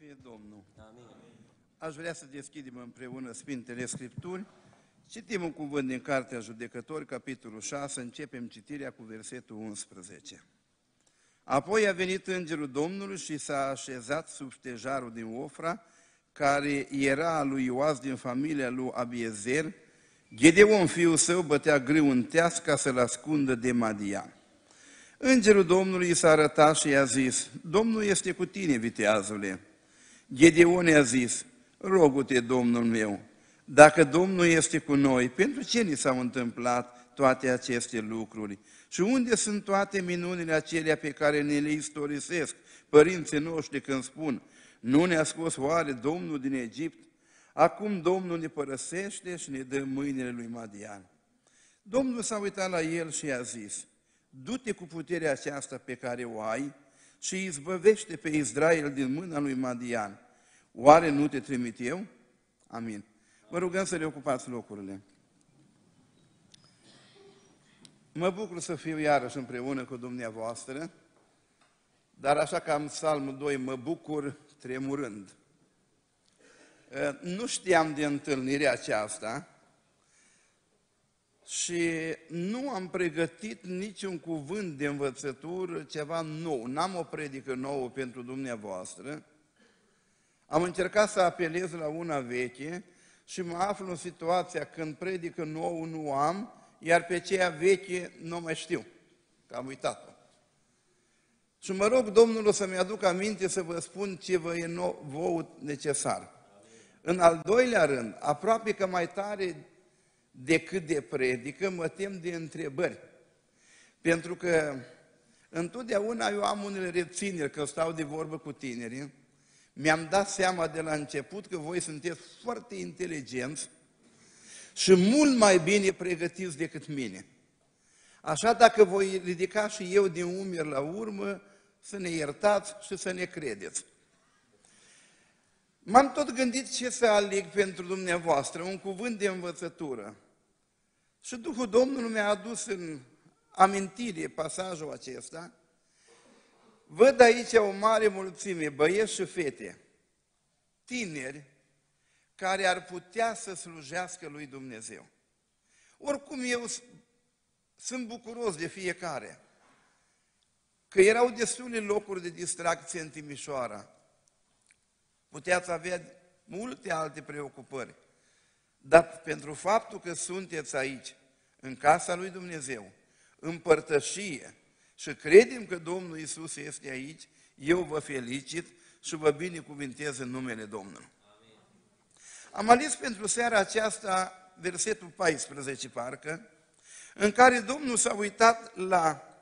fie Domnul! Amin. Aș vrea să deschidem împreună Sfintele Scripturi. Citim un cuvânt din Cartea Judecători, capitolul 6, începem citirea cu versetul 11. Apoi a venit îngerul Domnului și s-a așezat sub ștejarul din Ofra, care era al lui Ioaz din familia lui Abiezer. Gedeon, fiul său, bătea grâu în teas ca să-l ascundă de Madian. Îngerul Domnului i s-a arătat și i-a zis, Domnul este cu tine, viteazule. Gedeon i-a zis, rogu-te, Domnul meu, dacă Domnul este cu noi, pentru ce ni s-au întâmplat toate aceste lucruri? Și unde sunt toate minunile acelea pe care ne le istorisesc părinții noștri când spun, nu ne-a scos oare Domnul din Egipt? Acum Domnul ne părăsește și ne dă mâinile lui Madian. Domnul s-a uitat la el și i-a zis, du-te cu puterea aceasta pe care o ai și izbăvește pe Israel din mâna lui Madian. Oare nu te trimit eu? Amin. Vă rugăm să le ocupați locurile. Mă bucur să fiu iarăși împreună cu dumneavoastră, dar așa ca în Psalmul 2, mă bucur tremurând. Nu știam de întâlnirea aceasta și nu am pregătit niciun cuvânt de învățătură, ceva nou. N-am o predică nouă pentru dumneavoastră. Am încercat să apelez la una veche și mă aflu în situația când predică nouă nu am, iar pe ceea veche nu mai știu, că am uitat-o. Și mă rog Domnul să-mi aduc aminte să vă spun ce vă e nou, vouă necesar. În al doilea rând, aproape că mai tare decât de predică, mă tem de întrebări. Pentru că întotdeauna eu am unele rețineri, că stau de vorbă cu tinerii, mi-am dat seama de la început că voi sunteți foarte inteligenți și mult mai bine pregătiți decât mine. Așa dacă voi ridica și eu din umeri la urmă, să ne iertați și să ne credeți. M-am tot gândit ce să aleg pentru dumneavoastră, un cuvânt de învățătură. Și Duhul Domnului mi-a adus în amintire pasajul acesta. Văd aici o mare mulțime, băieți și fete, tineri, care ar putea să slujească lui Dumnezeu. Oricum eu sunt bucuros de fiecare, că erau destule locuri de distracție în Timișoara. Puteați avea multe alte preocupări, dar pentru faptul că sunteți aici, în casa lui Dumnezeu, în părtășie, și credem că Domnul Isus este aici, eu vă felicit și vă binecuvintez în numele Domnului. Am ales pentru seara aceasta versetul 14, parcă, în care Domnul s-a uitat la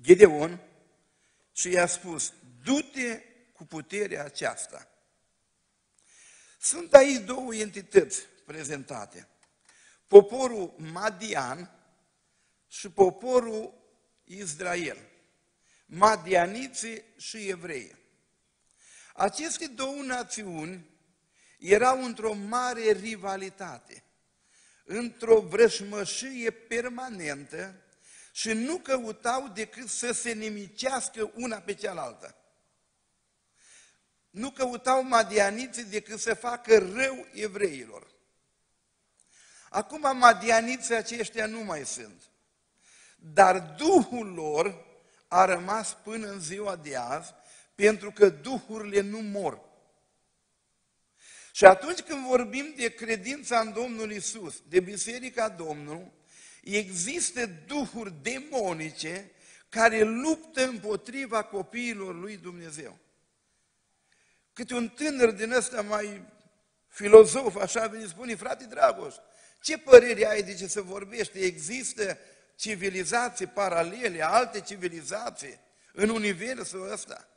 Gedeon și i-a spus, du-te cu puterea aceasta. Sunt aici două entități prezentate. Poporul Madian și poporul Israel. Madianiții și evrei. Aceste două națiuni erau într-o mare rivalitate, într-o vrășmășie permanentă și nu căutau decât să se nimicească una pe cealaltă. Nu căutau madianiții decât să facă rău evreilor. Acum madianiții aceștia nu mai sunt, dar Duhul lor a rămas până în ziua de azi, pentru că duhurile nu mor. Și atunci când vorbim de credința în Domnul Isus, de Biserica Domnului, există duhuri demonice care luptă împotriva copiilor lui Dumnezeu. Câte un tânăr din ăsta mai filozof, așa vine spune, frate Dragoș, ce părere ai de ce se vorbește? Există civilizații paralele, alte civilizații în universul ăsta?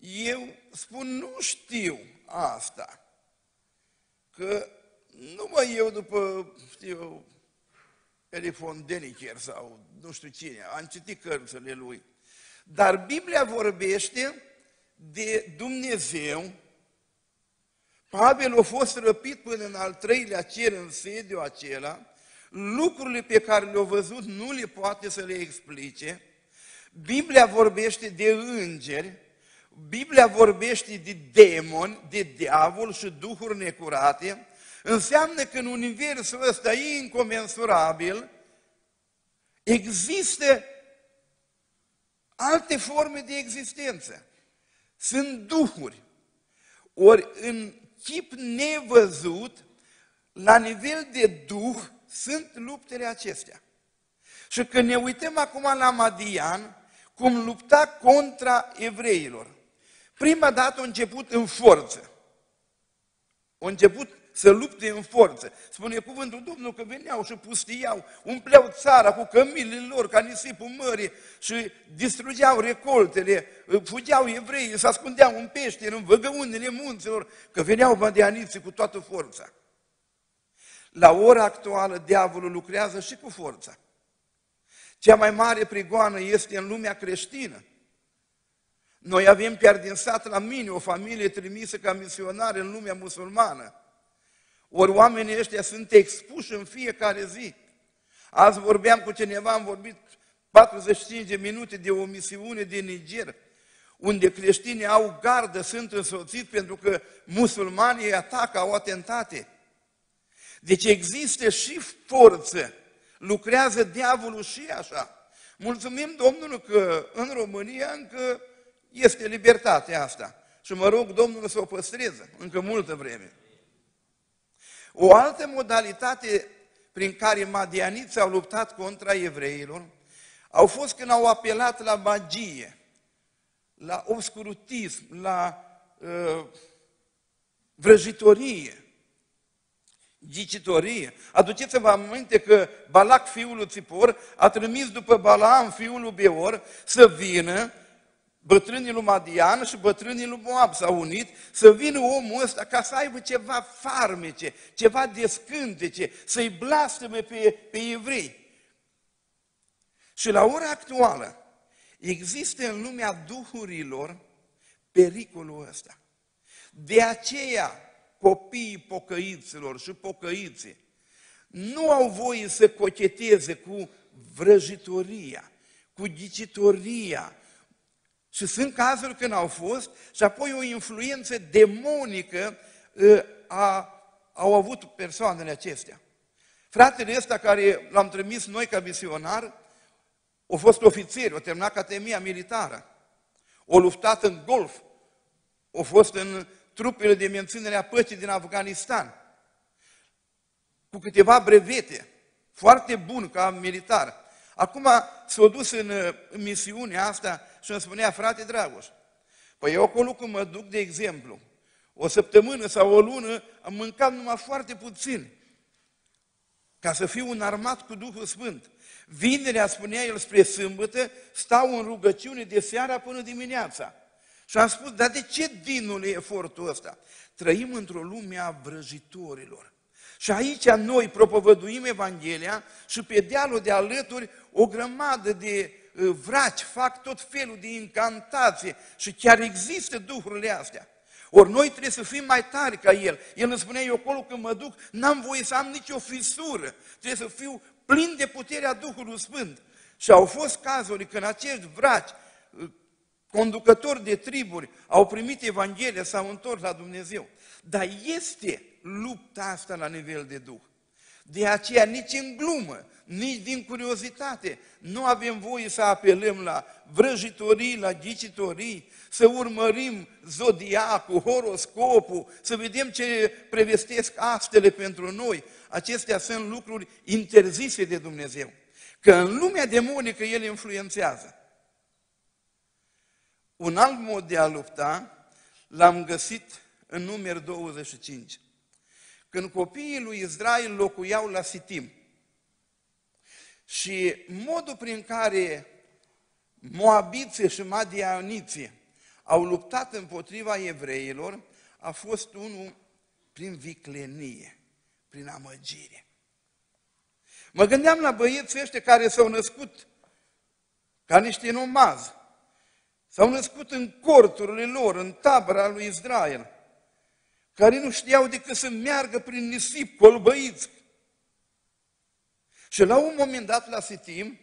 Eu spun, nu știu asta. Că nu mă eu după, știu, Elifon Denicher sau nu știu cine, am citit cărțile lui. Dar Biblia vorbește de Dumnezeu. Pavel a fost răpit până în al treilea cer în sediu acela, lucrurile pe care le-a văzut nu le poate să le explice. Biblia vorbește de îngeri, Biblia vorbește de demoni, de diavol și duhuri necurate, înseamnă că în universul ăsta incomensurabil există alte forme de existență. Sunt duhuri. Ori în chip nevăzut, la nivel de duh, sunt luptele acestea. Și când ne uităm acum la Madian, cum lupta contra evreilor, prima dată a început în forță. A început să lupte în forță. Spune cuvântul Domnului că veneau și pustiau, umpleau țara cu cămilele lor ca nisipul mării și distrugeau recoltele, fugeau evreii, se ascundeau în peșteri, în văgăunile munților, că veneau madianiții cu toată forța. La ora actuală, diavolul lucrează și cu forța. Cea mai mare prigoană este în lumea creștină. Noi avem chiar din sat la mine o familie trimisă ca misionare în lumea musulmană. Ori oamenii ăștia sunt expuși în fiecare zi. Azi vorbeam cu cineva, am vorbit 45 de minute de o misiune din Niger, unde creștinii au gardă, sunt însoțiți pentru că musulmanii atacă, au atentate. Deci există și forță, lucrează diavolul și așa. Mulțumim Domnului că în România încă este libertatea asta. Și mă rog Domnul să o păstreze încă multă vreme. O altă modalitate prin care madianiții au luptat contra evreilor au fost când au apelat la magie, la obscurutism, la uh, vrăjitorie, ghicitorie. Aduceți-vă aminte că Balac, fiul lui Țipor, a trimis după Balaam, fiul lui Beor, să vină bătrânii lui Madian și bătrânii lui Moab s-au unit să vină omul ăsta ca să aibă ceva farmece, ceva descântece, să-i blastăme pe, pe evrei. Și la ora actuală există în lumea duhurilor pericolul ăsta. De aceea copiii pocăiților și pocăiții nu au voie să cocheteze cu vrăjitoria, cu ghicitoria, și sunt cazuri când au fost și apoi o influență demonică ă, a, au avut persoanele acestea. Fratele ăsta care l-am trimis noi ca misionar, a fost ofițer, a terminat Academia Militară, o luptat în Golf, a fost în trupele de menținere a păcii din Afganistan, cu câteva brevete, foarte bun ca militar. Acum s-a dus în, în misiunea asta și îmi spunea, frate Dragoș, păi eu acolo când mă duc, de exemplu, o săptămână sau o lună, am mâncat numai foarte puțin, ca să fiu înarmat cu Duhul Sfânt. Vinerea, spunea el, spre sâmbătă, stau în rugăciune de seara până dimineața. Și am spus, dar de ce dinul e efortul ăsta? Trăim într-o lume a vrăjitorilor. Și aici noi propovăduim Evanghelia și pe dealul de alături o grămadă de uh, vraci fac tot felul de incantație și chiar există duhurile astea. Ori noi trebuie să fim mai tari ca el. El îmi spunea, eu acolo când mă duc, n-am voie să am nicio fisură. Trebuie să fiu plin de puterea Duhului Sfânt. Și au fost cazuri când acești vraci, uh, conducători de triburi, au primit Evanghelia, s-au întors la Dumnezeu. Dar este lupta asta la nivel de Duh. De aceea nici în glumă, nici din curiozitate, nu avem voie să apelăm la vrăjitorii, la ghicitorii, să urmărim zodiacul, horoscopul, să vedem ce prevestesc astele pentru noi. Acestea sunt lucruri interzise de Dumnezeu. Că în lumea demonică el influențează. Un alt mod de a lupta l-am găsit în număr 25 când copiii lui Israel locuiau la Sitim. Și modul prin care moabiții și madianiții au luptat împotriva evreilor a fost unul prin viclenie, prin amăgire. Mă gândeam la băieții ăștia care s-au născut ca niște nomazi, s-au născut în corturile lor, în tabăra lui Israel care nu știau decât să meargă prin nisip colbăiți. Și la un moment dat la Sitim,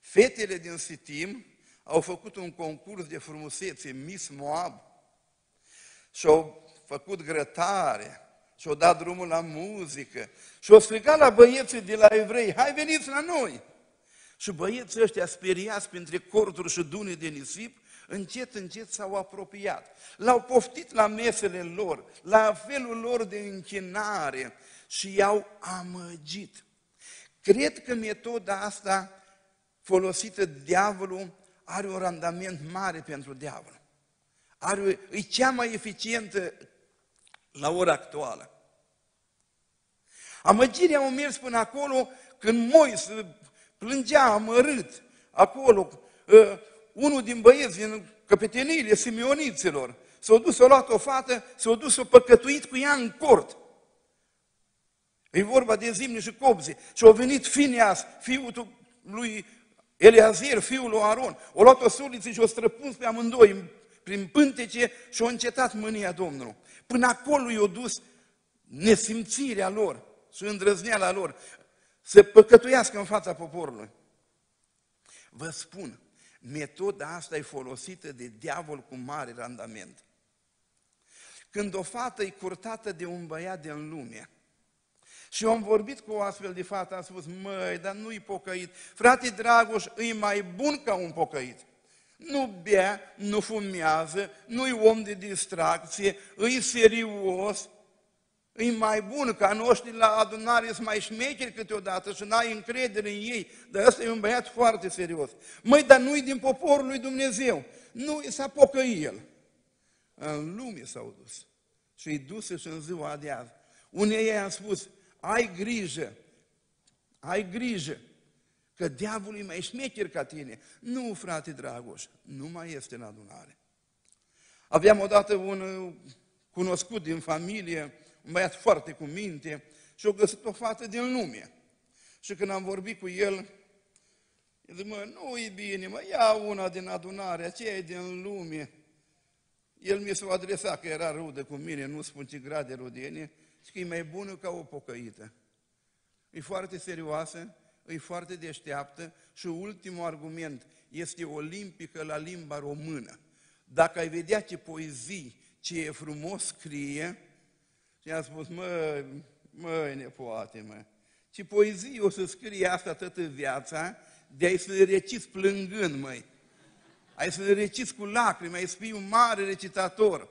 fetele din Sitim au făcut un concurs de frumusețe, Miss Moab, și au făcut grătare, și au dat drumul la muzică, și au strigat la băieții de la evrei, hai veniți la noi! Și băieții ăștia speriați printre corturi și dune de nisip, încet, încet s-au apropiat. L-au poftit la mesele lor, la felul lor de închinare și i-au amăgit. Cred că metoda asta folosită de diavolul are un randament mare pentru diavol. Are, e cea mai eficientă la ora actuală. Amăgirea au mers până acolo când Moise plângea amărât acolo. Uh, unul din băieți din căpeteniile simioniților s-a dus, a luat o fată, s-a dus, a păcătuit cu ea în cort. E vorba de Zimni și Copzi. Și au venit Fineas, fiul lui Eleazir, fiul lui Aron. O luat o suliță și o străpuns pe amândoi prin pântece și a încetat mânia Domnului. Până acolo i-a dus nesimțirea lor și îndrăzneala lor să păcătuiască în fața poporului. Vă spun, metoda asta e folosită de diavol cu mare randament. Când o fată e curtată de un băiat din lume, și eu am vorbit cu o astfel de fată, am spus, măi, dar nu-i pocăit. Frate Dragoș, e mai bun ca un pocăit. Nu bea, nu fumează, nu-i om de distracție, îi serios, E mai bun ca noștri la adunare sunt mai șmecheri câteodată și n-ai încredere în ei. Dar ăsta e un băiat foarte serios. Măi, dar nu-i din poporul lui Dumnezeu. Nu, s-a pocăit el. În lume s-au dus. Și i duse și în ziua de azi. Unei ei am spus, ai grijă, ai grijă, că diavolul e mai șmecher ca tine. Nu, frate Dragoș, nu mai este în adunare. Aveam odată un uh, cunoscut din familie, un băiat foarte cu minte, și a găsit o fată din lume. Și când am vorbit cu el, el zice, mă, nu e bine, mă, ia una din adunare, aceea e din lume. El mi s-a adresat că era rudă cu mine, nu spun ce grad de rudenie, și că e mai bună ca o pocăită. E foarte serioasă, e foarte deșteaptă și ultimul argument este olimpică la limba română. Dacă ai vedea ce poezii, ce e frumos scrie, și a spus, mă, măi, nepoate, mă, ce poezie o să scrie asta toată viața, de ai să reciți plângând, măi. Ai să reciți cu lacrimi, ai să fii un mare recitator.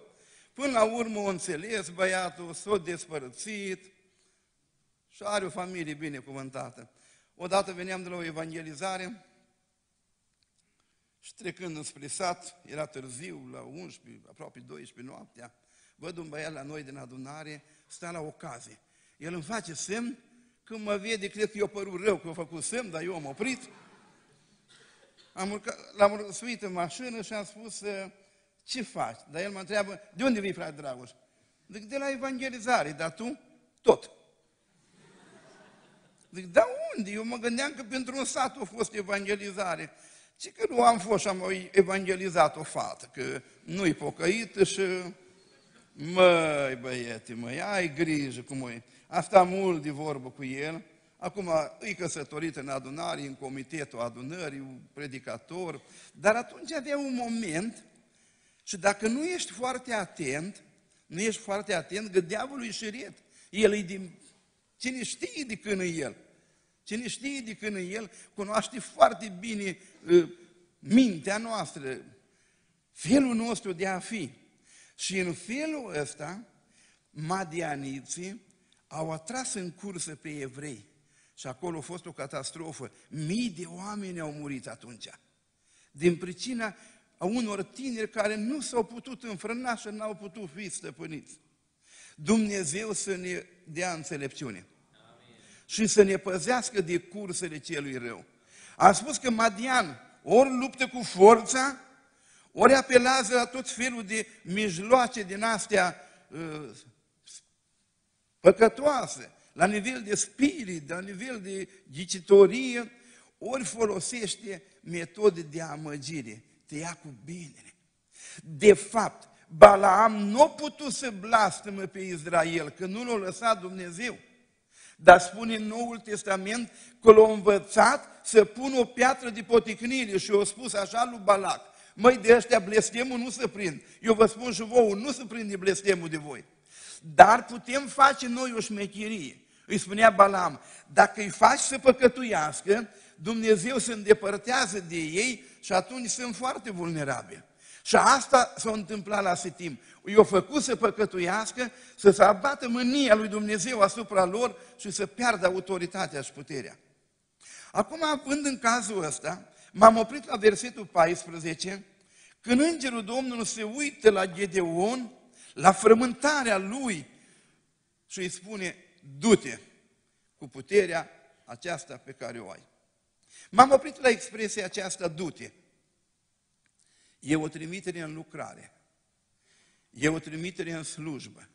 Până la urmă o înțeles băiatul, s-a despărțit și are o familie binecuvântată. Odată veneam de la o evangelizare și trecând înspre sat, era târziu, la 11, aproape 12 noaptea, văd un băiat la noi din adunare, sta la ocazie. El îmi face semn, când mă vede, cred că i-a părut rău că a făcut semn, dar eu am oprit. Am urcat, l-am suit în mașină și am spus, ce faci? Dar el mă întreabă, de unde vii, frate Dragoș? Zic, de la evangelizare, dar tu? Tot. Zic, da unde? Eu mă gândeam că pentru un sat a fost evangelizare. Ce că nu am fost și am evangelizat o fată, că nu-i pocăită și Măi, băiete, măi, ai grijă cum e. Asta mult de vorbă cu el. Acum e căsătorit în adunare, în comitetul adunării, un predicator. Dar atunci avea un moment și dacă nu ești foarte atent, nu ești foarte atent, că diavolul e șiret. El e din... Cine știe de când e el? Cine știe de când e el, cunoaște foarte bine uh, mintea noastră, felul nostru de a fi. Și în felul ăsta, madianiții au atras în cursă pe evrei. Și acolo a fost o catastrofă. Mii de oameni au murit atunci. Din pricina a unor tineri care nu s-au putut înfrâna și n-au putut fi stăpâniți. Dumnezeu să ne dea înțelepciune. Amin. Și să ne păzească de cursele celui rău. A spus că Madian ori luptă cu forța, ori apelează la tot felul de mijloace din astea uh, păcătoase, la nivel de spirit, la nivel de ghicitorie, ori folosește metode de amăgire, te ia cu bine. De fapt, Balaam nu a putut să blastămă pe Israel, că nu l-a lăsat Dumnezeu. Dar spune în Noul Testament că l-a învățat să pună o piatră de poticnire și a spus așa lui Balac, măi, de ăștia blestemul nu se prind. Eu vă spun și vouă, nu se prinde blestemul de voi. Dar putem face noi o șmecherie. Îi spunea Balam, dacă îi faci să păcătuiască, Dumnezeu se îndepărtează de ei și atunci sunt foarte vulnerabili. Și asta s-a întâmplat la Sitim. I-a făcut să păcătuiască, să se abată mânia lui Dumnezeu asupra lor și să piardă autoritatea și puterea. Acum, având în cazul ăsta, m-am oprit la versetul 14, când îngerul Domnului se uită la Gedeon, la frământarea lui și îi spune, du-te cu puterea aceasta pe care o ai. M-am oprit la expresia aceasta, du-te. E o trimitere în lucrare. E o trimitere în slujbă.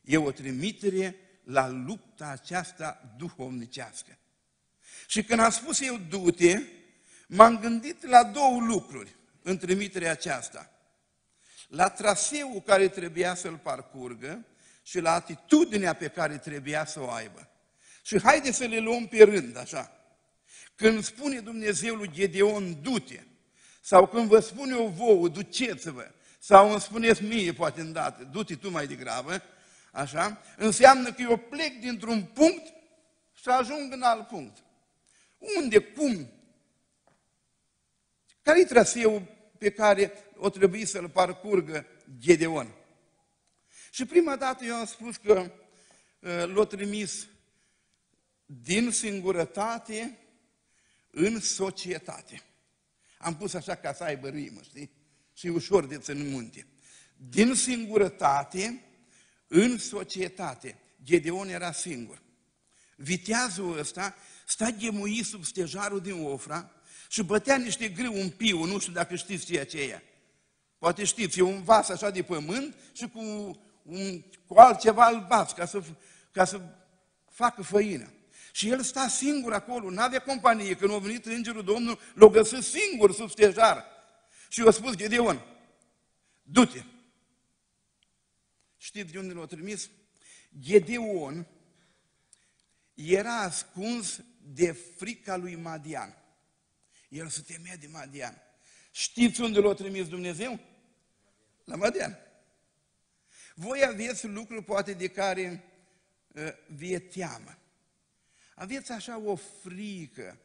E o trimitere la lupta aceasta duhovnicească. Și când am spus eu du-te, m-am gândit la două lucruri în trimiterea aceasta. La traseul care trebuia să-l parcurgă și la atitudinea pe care trebuia să o aibă. Și haide să le luăm pe rând, așa. Când spune Dumnezeu lui Gedeon, du-te, sau când vă spun eu vouă, duceți-vă, sau îmi spuneți mie, poate îndată, du-te tu mai degrabă, așa, înseamnă că eu plec dintr-un punct și ajung în alt punct. Unde, cum? Care-i traseul pe care o trebuie să-l parcurgă Gedeon? Și prima dată eu am spus că uh, l-a trimis din singurătate în societate. Am pus așa ca să aibă rimă, știi? Și ușor de ținut munte. Din singurătate în societate. Gedeon era singur. Viteazul ăsta sta ghemuit sub stejarul din Ofra și bătea niște grâu un piu, nu știu dacă știți ce aceea. Poate știți, e un vas așa de pământ și cu, un, cu altceva albastru ca să, ca să facă făină. Și el sta singur acolo, n-avea companie. Când a venit îngerul Domnului, l-a găsit singur sub stejar. Și i-a spus, Gedeon, du-te. Știți de unde l-a trimis? Gedeon era ascuns de frica lui Madian. El se temea de Madian. Știți unde l-a trimis Dumnezeu? La Madian. Voi aveți lucruri poate de care uh, vi-e teamă. Aveți așa o frică.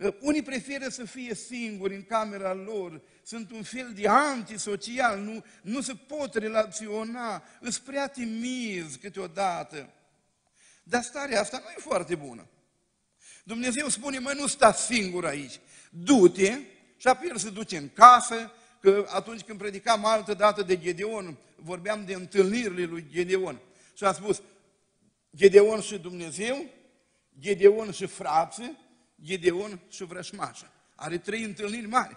Ă, unii preferă să fie singuri în camera lor, sunt un fel de antisocial, nu, nu se pot relaționa, îs prea timizi câteodată. Dar starea asta nu e foarte bună. Dumnezeu spune, măi, nu sta singur aici, du-te și apoi el se duce în casă, că atunci când predicam altă dată de Gedeon, vorbeam de întâlnirile lui Gedeon. Și a spus, Gedeon și Dumnezeu Gedeon și frață, Gedeon și vrășmașă. Are trei întâlniri mari.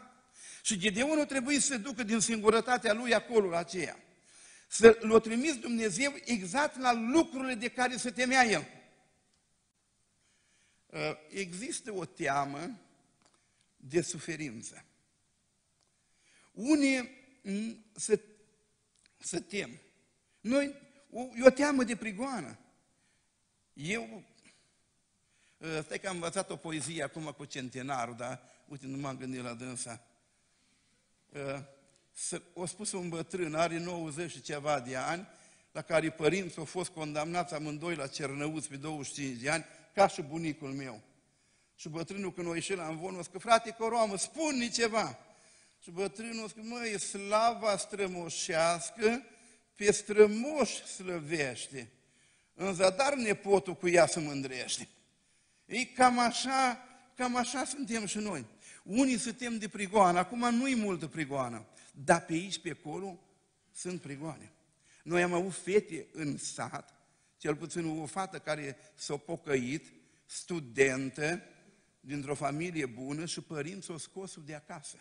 Și Gedeonul trebuie să se ducă din singurătatea lui acolo la aceea. Să l-o trimis Dumnezeu exact la lucrurile de care se temea el. Uh, există o teamă de suferință. Unii se, se tem. Noi, o, e o teamă de prigoană. Eu Ă, stai că am învățat o poezie acum cu centenarul, dar uite, nu m-am gândit la dânsa. Ă, o spus un bătrân, are 90 și ceva de ani, la care părinții au fost condamnați amândoi la Cernăuți pe 25 de ani, ca și bunicul meu. Și bătrânul când a ieșit la învon, a zis că frate Coroamă, spune ceva. Și bătrânul a zis că măi, slava strămoșească pe strămoș slăvește. În zadar nepotul cu ea se mândrește. Ei, cam așa, cam așa suntem și noi. Unii suntem de prigoană, acum nu-i multă prigoană, dar pe aici, pe acolo, sunt prigoane. Noi am avut fete în sat, cel puțin o fată care s-a pocăit, studentă, dintr-o familie bună și părinții o scos de acasă.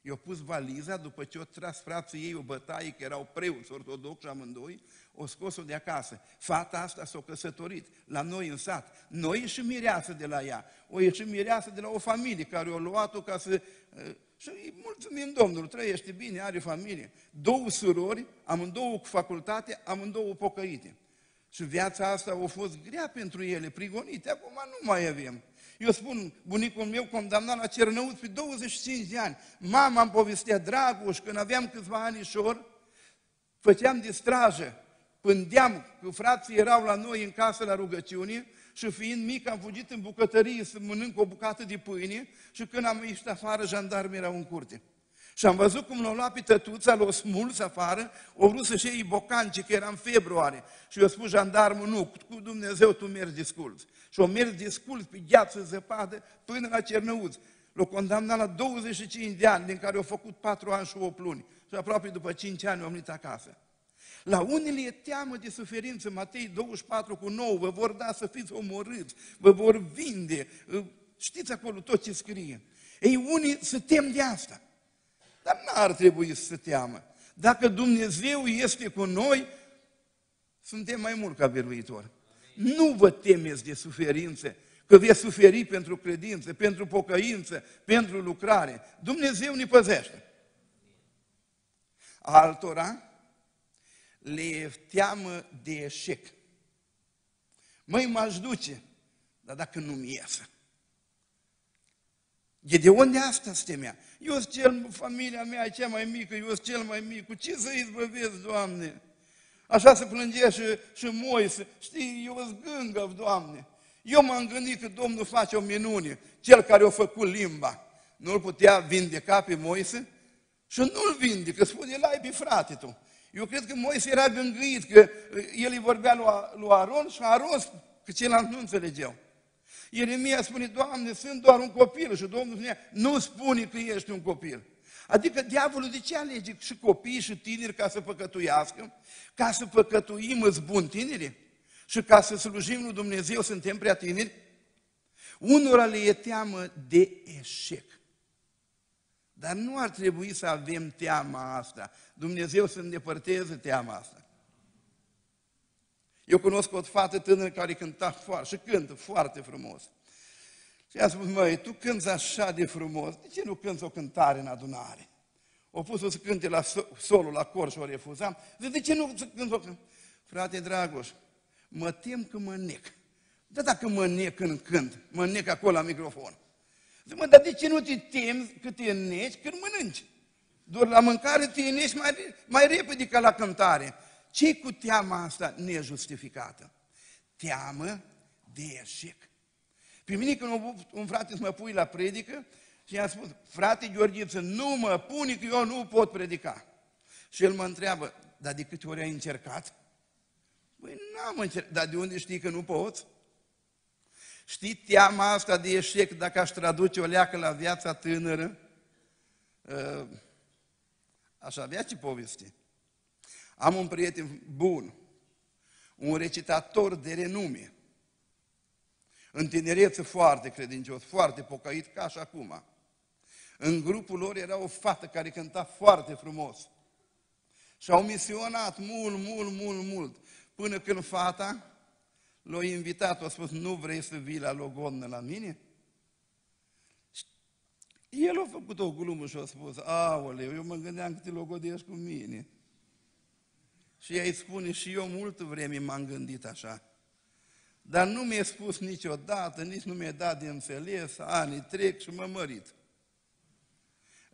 I-au pus valiza după ce au tras frații ei o bătaie, că erau preoți ortodoxi amândoi, o scos-o de acasă. Fata asta s-a căsătorit la noi în sat. Noi și mireasă de la ea. O ieși mireasă de la o familie care o luat-o ca să... Uh, și îi mulțumim Domnul, trăiește bine, are familie. Două surori, amândouă cu facultate, amândouă pocăite. Și viața asta a fost grea pentru ele, prigonite. Acum nu mai avem. Eu spun, bunicul meu condamnat la Cernăuț pe 25 de ani. Mama îmi povestea, Dragoș, când aveam câțiva anișori, făceam de strajă, pândeam, că frații erau la noi în casă la rugăciune și fiind mic am fugit în bucătărie să mănânc o bucată de pâine și când am ieșit afară, jandarmii erau în curte. Și am văzut cum l-au luat pe tătuța, l-au smuls afară, o vrut să-și iei bocanci, că era în februarie. Și eu spus jandarmul, nu, cu Dumnezeu tu mergi disculți. Și o mers disculți pe gheață, zăpadă, până la Cernăuț. L-au condamnat la 25 de ani, din care au făcut 4 ani și 8 luni. Și aproape după 5 ani au venit acasă. La unele e teamă de suferință, Matei 24 cu 9, vă vor da să fiți omorâți, vă vor vinde, știți acolo tot ce scrie. Ei, unii se tem de asta. Dar n-ar trebui să se teamă. Dacă Dumnezeu este cu noi, suntem mai mult ca biruitori. Nu vă temeți de suferințe, că veți suferi pentru credință, pentru pocăință, pentru lucrare. Dumnezeu ne păzește. Altora le e teamă de eșec. Măi, m-aș duce, dar dacă nu-mi iasă. E de unde asta se temea? Eu sunt cel, familia mea e cea mai mică, eu sunt cel mai mic, cu ce să izbăvesc, Doamne? Așa se plângea și, și Moise, știi, eu sunt gângăv, Doamne. Eu m-am gândit că Domnul face o minune, cel care a făcut limba, nu-l putea vindeca pe Moise? Și nu-l vindecă, spune, el ai pe frate tu. Eu cred că Moise era gângâit, că el îi vorbea lui Aron și Aron, că ceilalți nu înțelegeau. Ieremia spune, Doamne, sunt doar un copil și Domnul spune, nu spune că ești un copil. Adică diavolul de ce alege și copii și tineri ca să păcătuiască? Ca să păcătuim îți bun tineri? Și ca să slujim lui Dumnezeu suntem prea tineri? Unora le e teamă de eșec. Dar nu ar trebui să avem teama asta. Dumnezeu să îndepărteze teama asta. Eu cunosc o fată tânără care cânta foarte, și cântă foarte frumos. Și a spus, măi, tu cânți așa de frumos, de ce nu cânți o cântare în adunare? O pus să cânte la solul, la corș și o refuzam. Zic, de ce nu cânți o cântare? Frate Dragoș, mă tem că mă nec. Dar dacă mă nec când cânt, mă nec acolo la microfon. Zic, mă, dar de ce nu te temi că te neci când mănânci? Doar la mâncare te neci mai, mai repede ca la cântare ce cu teama asta nejustificată? Teamă de eșec. Pe mine când un frate să mă pui la predică și i-a spus, frate Gheorghiță, nu mă pune că eu nu pot predica. Și el mă întreabă, dar de câte ori ai încercat? Păi n-am încercat, dar de unde știi că nu poți? Știi teama asta de eșec dacă aș traduce o leacă la viața tânără? Ă, aș avea ce povesti. Am un prieten bun, un recitator de renume, în tinerețe foarte credincios, foarte pocăit, ca și acum. În grupul lor era o fată care cânta foarte frumos. Și au misionat mult, mult, mult, mult, până când fata l-a invitat, a spus, nu vrei să vii la logodnă la mine? El a făcut o glumă și a spus, aoleu, eu mă gândeam că te logodești cu mine. Și ea îi spune, și eu multă vreme m-am gândit așa. Dar nu mi-a spus niciodată, nici nu mi-a dat de înțeles, anii trec și mă mărit.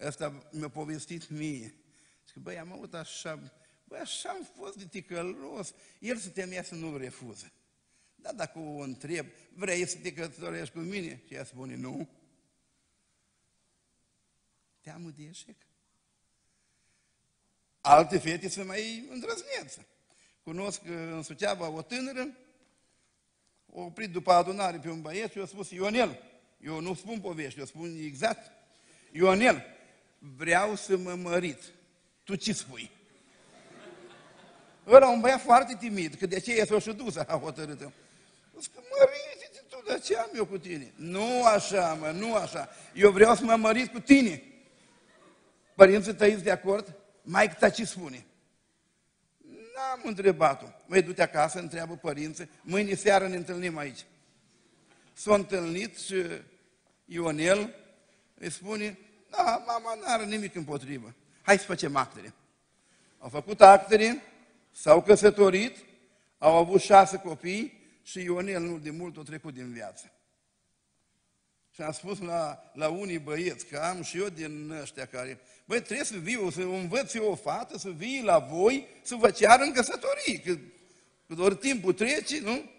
Asta mi-a povestit mie. Și că, băi, am avut așa, băi, așa am fost de ticălos. El se temea să nu refuză. Dar dacă o întreb, vrei să te căsătorești cu mine? Și ea spune, nu. Teamă de eșec. Alte fete sunt mai îndrăznețe. Cunosc în Suceava o tânără, o oprit după adunare pe un băiet și a spus, Ionel, eu nu spun povești, eu spun exact, Ionel, vreau să mă mărit. Tu ce spui? Ăla un băiat foarte timid, că de aceea s-a și dus, a hotărât -o. Zic că mărite tu, de ce am eu cu tine? Nu așa, mă, nu așa. Eu vreau să mă mărit cu tine. Părinții tăi de acord? Mai ta ce spune? N-am întrebat-o. Măi, du-te acasă, întreabă părinții, mâine seară ne întâlnim aici. S-a întâlnit și Ionel îi spune, da, mama n-are nimic împotrivă. Hai să facem actele. Au făcut actele, s-au căsătorit, au avut șase copii și Ionel nu de mult a trecut din viață. Și am spus la, la unii băieți, că am și eu din ăștia care, băi, trebuie să viu, să învăț eu o fată, să vii la voi, să vă ceară în căsătorie, că, că doar timpul trece, nu?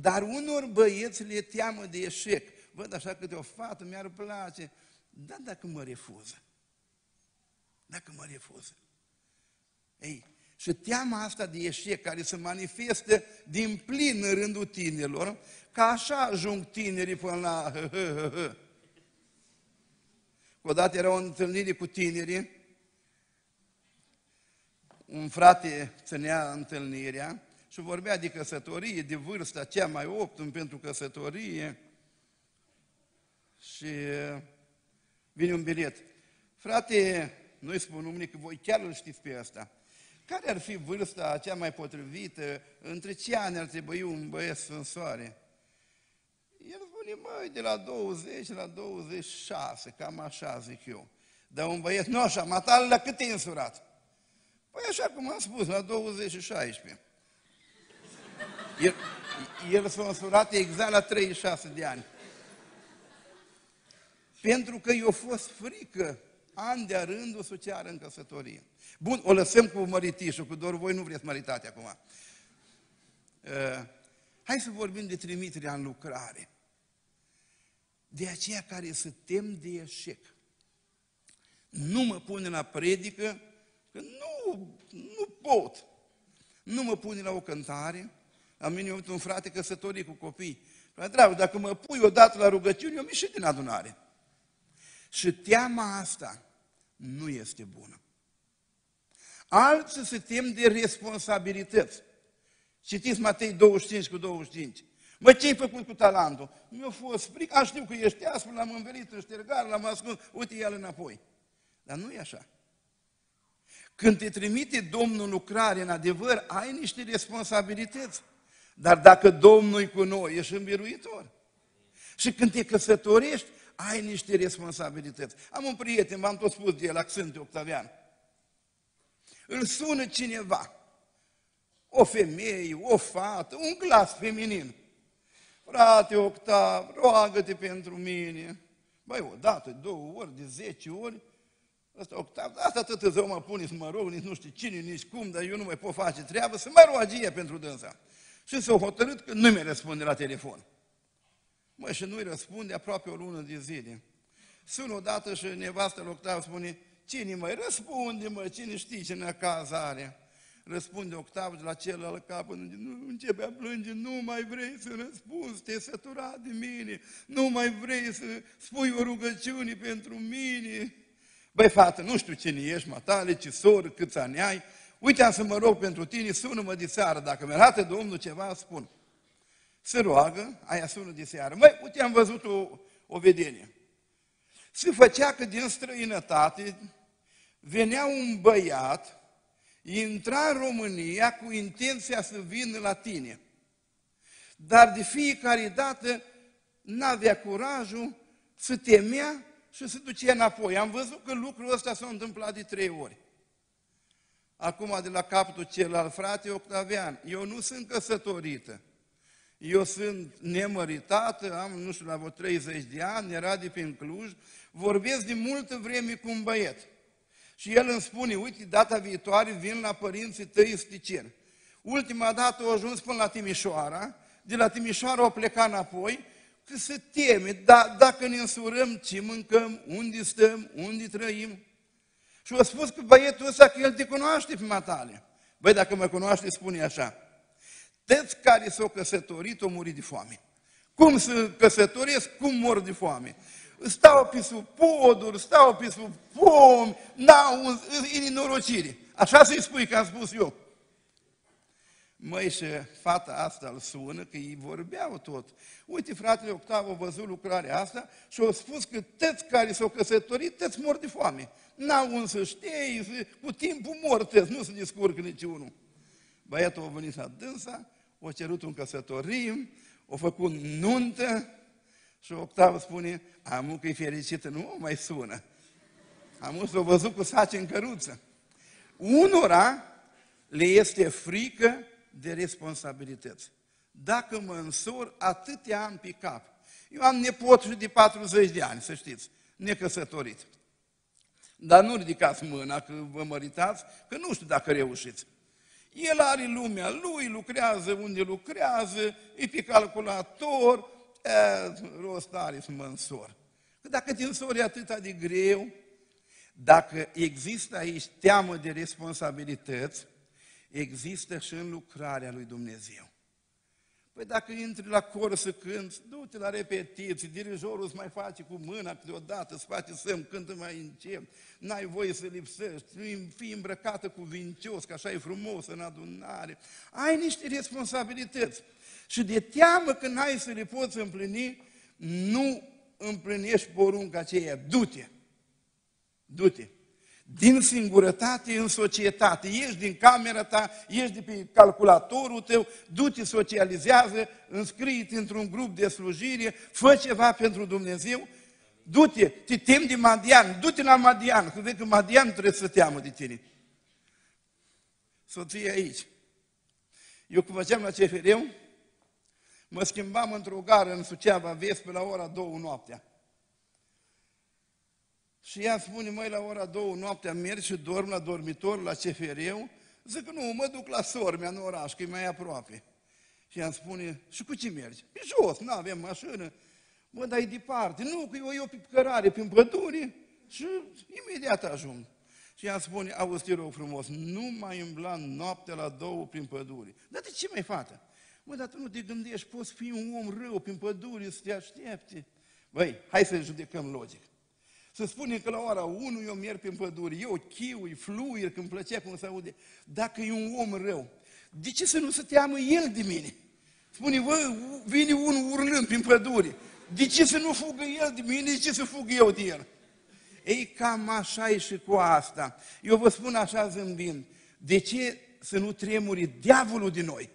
Dar unor băieți le teamă de eșec. Văd așa câte o fată, mi-ar place, dar dacă mă refuză? Dacă mă refuză? Ei, și teama asta de eșec care se manifestă din plin în rândul tinerilor, ca așa ajung tinerii până la... Odată era o întâlnire cu tinerii, un frate ținea întâlnirea și vorbea de căsătorie, de vârsta cea mai optim pentru căsătorie și vine un bilet. Frate, nu-i spun numai că voi chiar îl știți pe asta. Care ar fi vârsta cea mai potrivită? Între ce ani ar trebui un băiat să însoare? El spune, măi, de la 20 la 26, cam așa zic eu. Dar un băiat, nu așa, matale la cât e însurat? Păi așa cum am spus, la 20 și 16. El, el s-a însurat exact la 36 de ani. Pentru că i-a fost frică ani de-a rândul să ceară în căsătorie. Bun, o lăsăm cu măritișul, cu doar voi nu vreți măritate acum. Uh, hai să vorbim de trimiterea în lucrare. De aceea care se tem de eșec. Nu mă pune la predică, că nu, nu pot. Nu mă pune la o cântare. Am mine un frate căsătorit cu copii. Dragă, dacă mă pui odată la rugăciune, eu mi din adunare. Și teama asta nu este bună. Alții se tem de responsabilități. Citiți Matei 25 cu 25. Mă, ce-ai făcut cu talentul? Mi-a fost frică, a, știu că ești aspru, l-am învelit în ștergar, l-am ascuns, uite el înapoi. Dar nu e așa. Când te trimite Domnul lucrare, în adevăr, ai niște responsabilități. Dar dacă Domnul e cu noi, ești înbiruitor. Și când te căsătorești, ai niște responsabilități. Am un prieten, v-am tot spus de el, Accente Octavian. Îl sună cineva, o femeie, o fată, un glas feminin. Frate Octav, roagă-te pentru mine. Băi, o dată, două ori, de zece ori, Ăsta Octav, asta atât zău mă pune să mă rog, nici nu știu cine, nici cum, dar eu nu mai pot face treabă, să mă roagie pentru dânsa. Și s-a hotărât că nu mi răspunde la telefon. Mă, și nu-i răspunde aproape o lună de zile. Sun odată și nevastă lui Octav spune, cine mai răspunde, mă, cine știe ce necaz are? Răspunde Octav de la celălalt capăt, nu, începe a plânge, nu mai vrei să răspunzi, te-ai săturat de mine, nu mai vrei să spui o rugăciune pentru mine. Băi, fată, nu știu cine ești, matale, ce soră, câți ani ai, uite am să mă rog pentru tine, sună-mă de seară, dacă mi arată Domnul ceva, spun. Se roagă, aia sună de seară. Măi, uite, am văzut o, o vedenie. Se făcea că din străinătate venea un băiat, intra în România cu intenția să vină la tine. Dar de fiecare dată n-avea curajul, să temea și se ducea înapoi. Am văzut că lucrul ăsta s-a întâmplat de trei ori. Acum, de la capătul celălalt, frate Octavian, eu nu sunt căsătorită. Eu sunt nemăritată, am, nu știu, la vreo 30 de ani, era de prin Cluj, vorbesc de multă vreme cu un băiet. Și el îmi spune, uite, data viitoare vin la părinții tăi sticeri. Ultima dată au ajuns până la Timișoara, de la Timișoara au plecat înapoi, că se teme, da, dacă ne însurăm, ce mâncăm, unde stăm, unde trăim. Și a spus că băietul ăsta că el te cunoaște pe matale. Băi, dacă mă cunoaște, spune așa. Tăți care s-au căsătorit, au murit de foame. Cum să căsătoresc, cum mor de foame. Stau pe sub poduri, stau pe sub pomi, n-au nenorocire. Așa să-i spui că am spus eu. Măi, și fata asta îl sună, că ei vorbeau tot. Uite, fratele Octav a văzut lucrarea asta și a spus că toți care s-au căsătorit, toți mor de foame. N-au un să știe, cu timpul mor toți, nu se descurcă niciunul. Băiatul a venit la dânsa, a cerut un căsătorim, a făcut nuntă și Octav spune, amu că e fericită, nu mai sună. Amu s-a văzut cu saci în căruță. Unora le este frică de responsabilități. Dacă mă însor, atâtea am pe cap. Eu am nepotul de 40 de ani, să știți, necăsătorit. Dar nu ridicați mâna că vă măritați, că nu știu dacă reușiți. El are lumea lui, lucrează unde lucrează, e pe calculator, e, rost are să mă însor. Că dacă te însori atât de greu, dacă există aici teamă de responsabilități, există și în lucrarea lui Dumnezeu. Păi dacă intri la cor să cânți, du-te la repetiții, dirijorul îți mai face cu mâna câteodată, îți face să-mi cântă mai încet, n-ai voie să lipsești, fii îmbrăcată cu vincios, că așa e frumos în adunare. Ai niște responsabilități. Și de teamă că n-ai să le poți împlini, nu împlinești porunca aceea. Du-te! Du-te! Din singurătate în societate. Ieși din camera ta, ieși de pe calculatorul tău, du-te, socializează, înscrie-te într-un grup de slujire, fă ceva pentru Dumnezeu, du-te, te temi de Madian, du-te la Madian, că vezi că Madian trebuie să teamă de tine. Soția aici. Eu cum făceam la cfr mă schimbam într-o gară în Suceava Vest pe la ora două noaptea. Și ea spune, măi, la ora două noaptea merg și dorm la dormitor, la cfr Zic, nu, mă duc la Sormea, în oraș, că e mai aproape. Și ea spune, și cu ce mergi? Pe jos, nu avem mașină. Mă, dar e departe. Nu, că eu, eu pe cărare, prin pădure și imediat ajung. Și ea spune, auzi, te rog frumos, nu mai îmbla noaptea la două prin pădure. Dar de ce mai fată? Mă, dar tu nu te gândești, poți fi un om rău prin pădure să te aștepte. Băi, hai să judecăm logic. Să spunem că la ora 1 eu merg prin pădure, eu chiui, fluier, când plăcea cum se aude. Dacă e un om rău, de ce să nu se teamă el de mine? Spune, vă, vine unul urlând prin pădure. De ce să nu fugă el de mine, de ce să fug eu de el? Ei, cam așa e și cu asta. Eu vă spun așa zâmbind, de ce să nu tremuri diavolul din noi?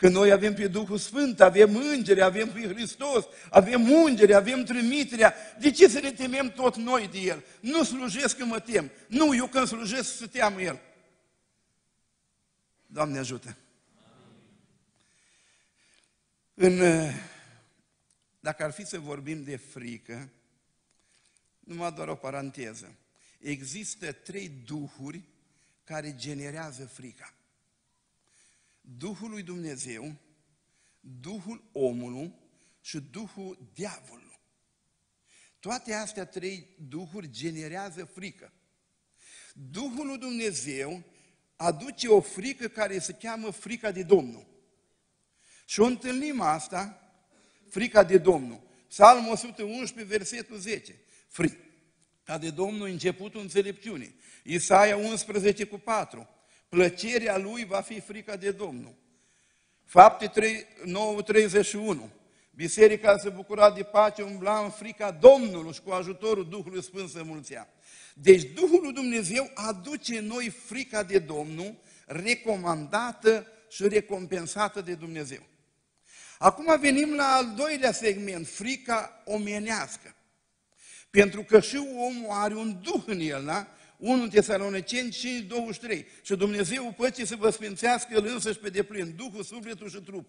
Că noi avem pe Duhul Sfânt, avem îngeri, avem pe Hristos, avem ungeri, avem trimiterea. De ce să ne temem tot noi de El? Nu slujesc că mă tem. Nu, eu când slujesc să teamă El. Doamne ajută! În, dacă ar fi să vorbim de frică, numai doar o paranteză. Există trei duhuri care generează frica. Duhul lui Dumnezeu, Duhul omului și Duhul diavolului. Toate astea trei duhuri generează frică. Duhul lui Dumnezeu aduce o frică care se cheamă frica de Domnul. Și o întâlnim asta, frica de Domnul. Psalmul 111, versetul 10. Frica de Domnul, începutul înțelepciunii. Isaia 11 cu 4 plăcerea lui va fi frica de Domnul. Fapte 9.31. Biserica se bucura de pace, umbla în frica Domnului și cu ajutorul Duhului Sfânt să mulțea. Deci Duhul lui Dumnezeu aduce în noi frica de Domnul, recomandată și recompensată de Dumnezeu. Acum venim la al doilea segment, frica omenească. Pentru că și omul are un duh în el, da? 1 Tesaloniceni 5, 23. Și Dumnezeu păcii să vă sfințească El însăși pe deplin, Duhul, sufletul și trup.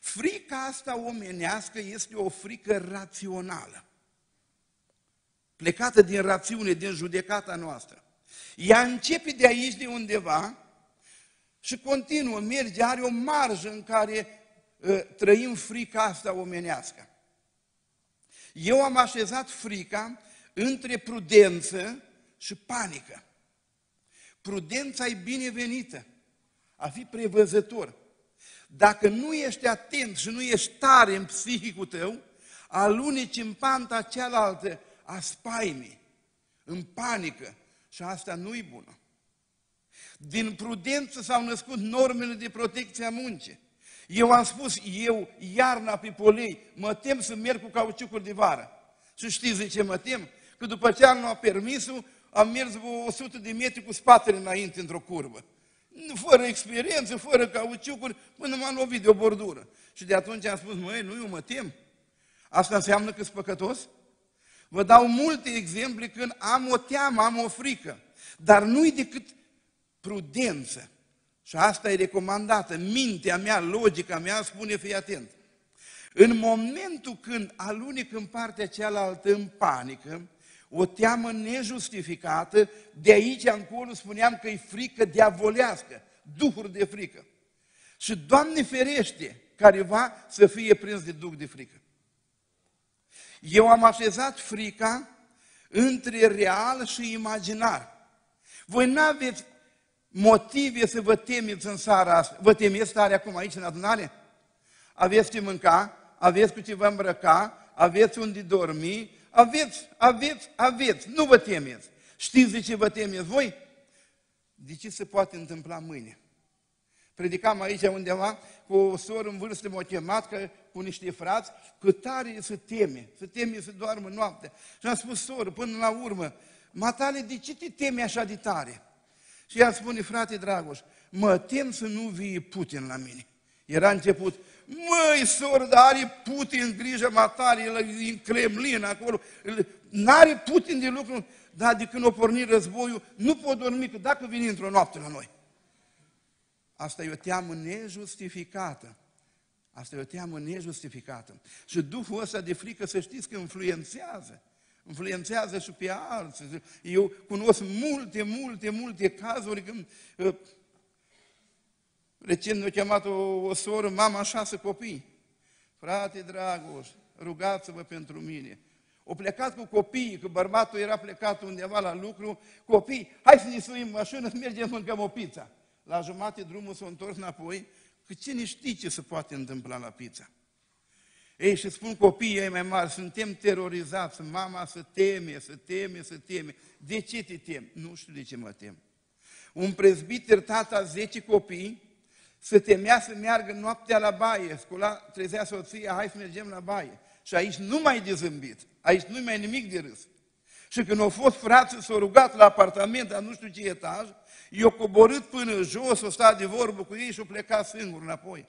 Frica asta omenească este o frică rațională. Plecată din rațiune, din judecata noastră. Ea începe de aici, de undeva, și continuă, merge, are o marjă în care uh, trăim frica asta omenească. Eu am așezat frica între prudență și panică. Prudența e binevenită, a fi prevăzător. Dacă nu ești atent și nu ești tare în psihicul tău, aluneci în panta cealaltă a spaimii, în panică și asta nu-i bună. Din prudență s-au născut normele de protecție a muncii. Eu am spus, eu, iarna pe polei, mă tem să merg cu cauciucuri de vară. Și știți de ce mă tem? Că după ce am luat permisul, am mers vreo 100 de metri cu spatele înainte într-o curvă. Fără experiență, fără cauciucuri, până m-am lovit de o bordură. Și de atunci am spus, măi, nu, eu mă tem. Asta înseamnă că sunt păcătos? Vă dau multe exemple când am o teamă, am o frică. Dar nu-i decât prudență Și asta e recomandată. Mintea mea, logica mea spune, fii atent. În momentul când alunic în partea cealaltă în panică, o teamă nejustificată, de aici încolo spuneam că e frică diavolească, duhuri de frică. Și Doamne ferește careva să fie prins de duc de frică. Eu am așezat frica între real și imaginar. Voi nu aveți motive să vă temeți în seara asta. Vă temeți tare acum aici în adunare? Aveți ce mânca, aveți cu ce vă îmbrăca, aveți unde dormi, aveți, aveți, aveți, nu vă temeți. Știți de ce vă temeți voi? De ce se poate întâmpla mâine? Predicam aici undeva cu o soră în vârstă, m-a chemat că, cu niște frați, că tare să teme, să teme să doarmă noaptea. Și am spus, soră, până la urmă, matale, de ce te teme așa de tare? Și ea spune, frate Dragoș, mă tem să nu vie Putin la mine. Era început, măi, soră, dar are Putin grijă matale, el e în Kremlin acolo, n-are Putin de lucru, dar de când o porni războiul, nu pot dormi, că dacă vine într-o noapte la noi. Asta e o teamă nejustificată. Asta e o teamă nejustificată. Și Duhul ăsta de frică, să știți că influențează. Influențează și pe alții. Eu cunosc multe, multe, multe cazuri când uh, Recent mi-a chemat o, o soră, mama șase copii. Frate Dragoș, rugați-vă pentru mine. O plecat cu copiii, că bărbatul era plecat undeva la lucru, copii, hai să ne suim mașină, să mergem mâncăm o pizza. La jumate drumul s-a întors înapoi, că cine știe ce se poate întâmpla la pizza. Ei, și spun copiii ei mai mari, suntem terorizați, mama să teme, să teme, să teme. De ce te tem? Nu știu de ce mă tem. Un prezbiter, tata, 10 copii, se temea să meargă noaptea la baie, scula, trezea soția, hai să mergem la baie. Și aici nu mai de zâmbit, aici nu mai nimic de râs. Și când au fost frații, s-au rugat la apartament, dar nu știu ce etaj, i-au coborât până jos, o stat de vorbă cu ei și au plecat singur înapoi.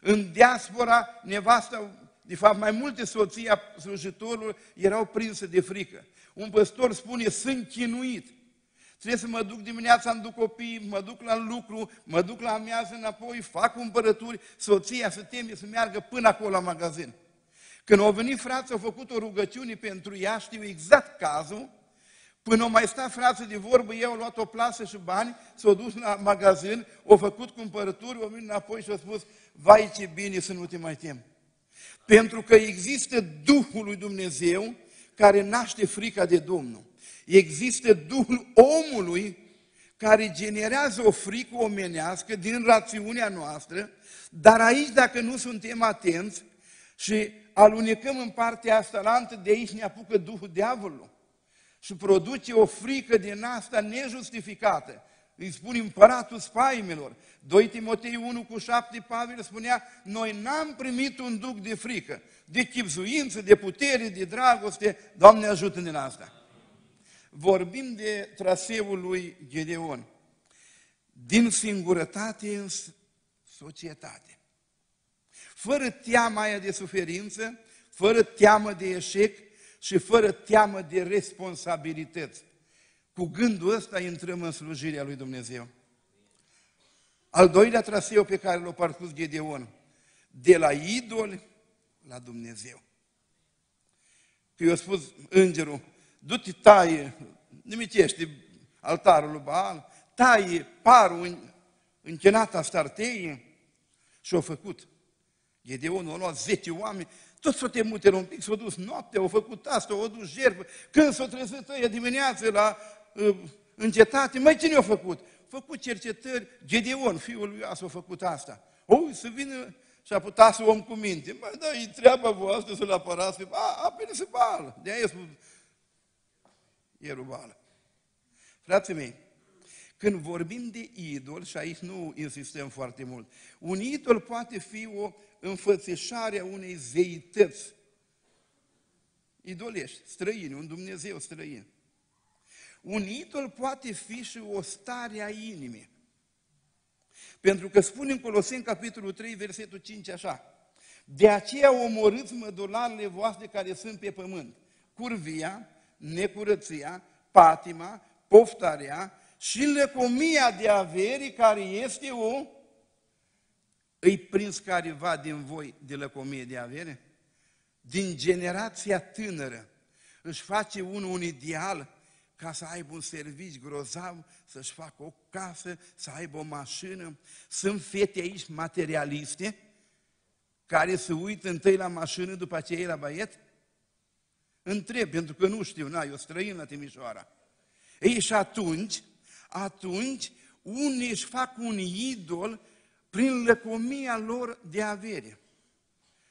În diaspora, nevasta, de fapt mai multe soții a slujitorilor erau prinse de frică. Un păstor spune, sunt chinuit. Trebuie să mă duc dimineața, îmi duc copii, mă duc la lucru, mă duc la amiază înapoi, fac cumpărături, soția să teme să meargă până acolo la magazin. Când au venit frații, au făcut o rugăciune pentru ea, știu exact cazul, Până au mai stat frații de vorbă, ei au luat o plasă și bani, s-au dus la magazin, au făcut cumpărături, au venit înapoi și au spus, vai ce bine să nu te mai tem. Pentru că există Duhul lui Dumnezeu care naște frica de Domnul. Există Duhul omului care generează o frică omenească din rațiunea noastră, dar aici, dacă nu suntem atenți și alunecăm în partea asta de aici ne apucă Duhul diavolului și produce o frică din asta nejustificată. Îi spun împăratul spaimelor. 2 Timotei 1 cu 7, Pavel spunea, noi n-am primit un duc de frică, de chipzuință, de putere, de dragoste. Doamne ajută în asta. Vorbim de traseul lui Gedeon. Din singurătate în societate. Fără teama aia de suferință, fără teamă de eșec, și fără teamă de responsabilități. Cu gândul ăsta intrăm în slujirea lui Dumnezeu. Al doilea traseu pe care l-a parcurs Gedeon, de la idol la Dumnezeu. Că i-a spus îngerul, du-te taie, nimicește altarul lui Baal, taie parul în, închenata starteie și a făcut. Gedeon a luat 10 oameni tot s-o temuteră un pic, s-o dus noaptea, au făcut asta, au dus jertfă. Când s-o trezit ăia dimineață la uh, încetate, mai cine a făcut? Făcut cercetări, Gedeon, fiul lui As, a făcut asta. O, să vină și a putea să om cu minte. Mă, da, e treaba voastră să-l apărați. A, apele să bală. De aia spus, e rubală. Frații mei, când vorbim de idol, și aici nu insistăm foarte mult, un idol poate fi o înfățișarea unei zeități. Idolești, străini, un Dumnezeu străin. Un idol poate fi și o stare a inimii. Pentru că spune în Coloseni, capitolul 3, versetul 5, așa, De aceea omorâți mădularele voastre care sunt pe pământ, curvia, necurăția, patima, poftarea și lăcomia de averi care este o... Îi prins careva din voi de lăcomie de avere? Din generația tânără își face unul un ideal ca să aibă un serviciu grozav, să-și facă o casă, să aibă o mașină. Sunt fete aici materialiste care se uită întâi la mașină, după aceea la băiet? Întreb, pentru că nu știu, na, eu străin la Timișoara. Ei, și atunci, atunci, unii își fac un idol prin lăcomia lor de avere.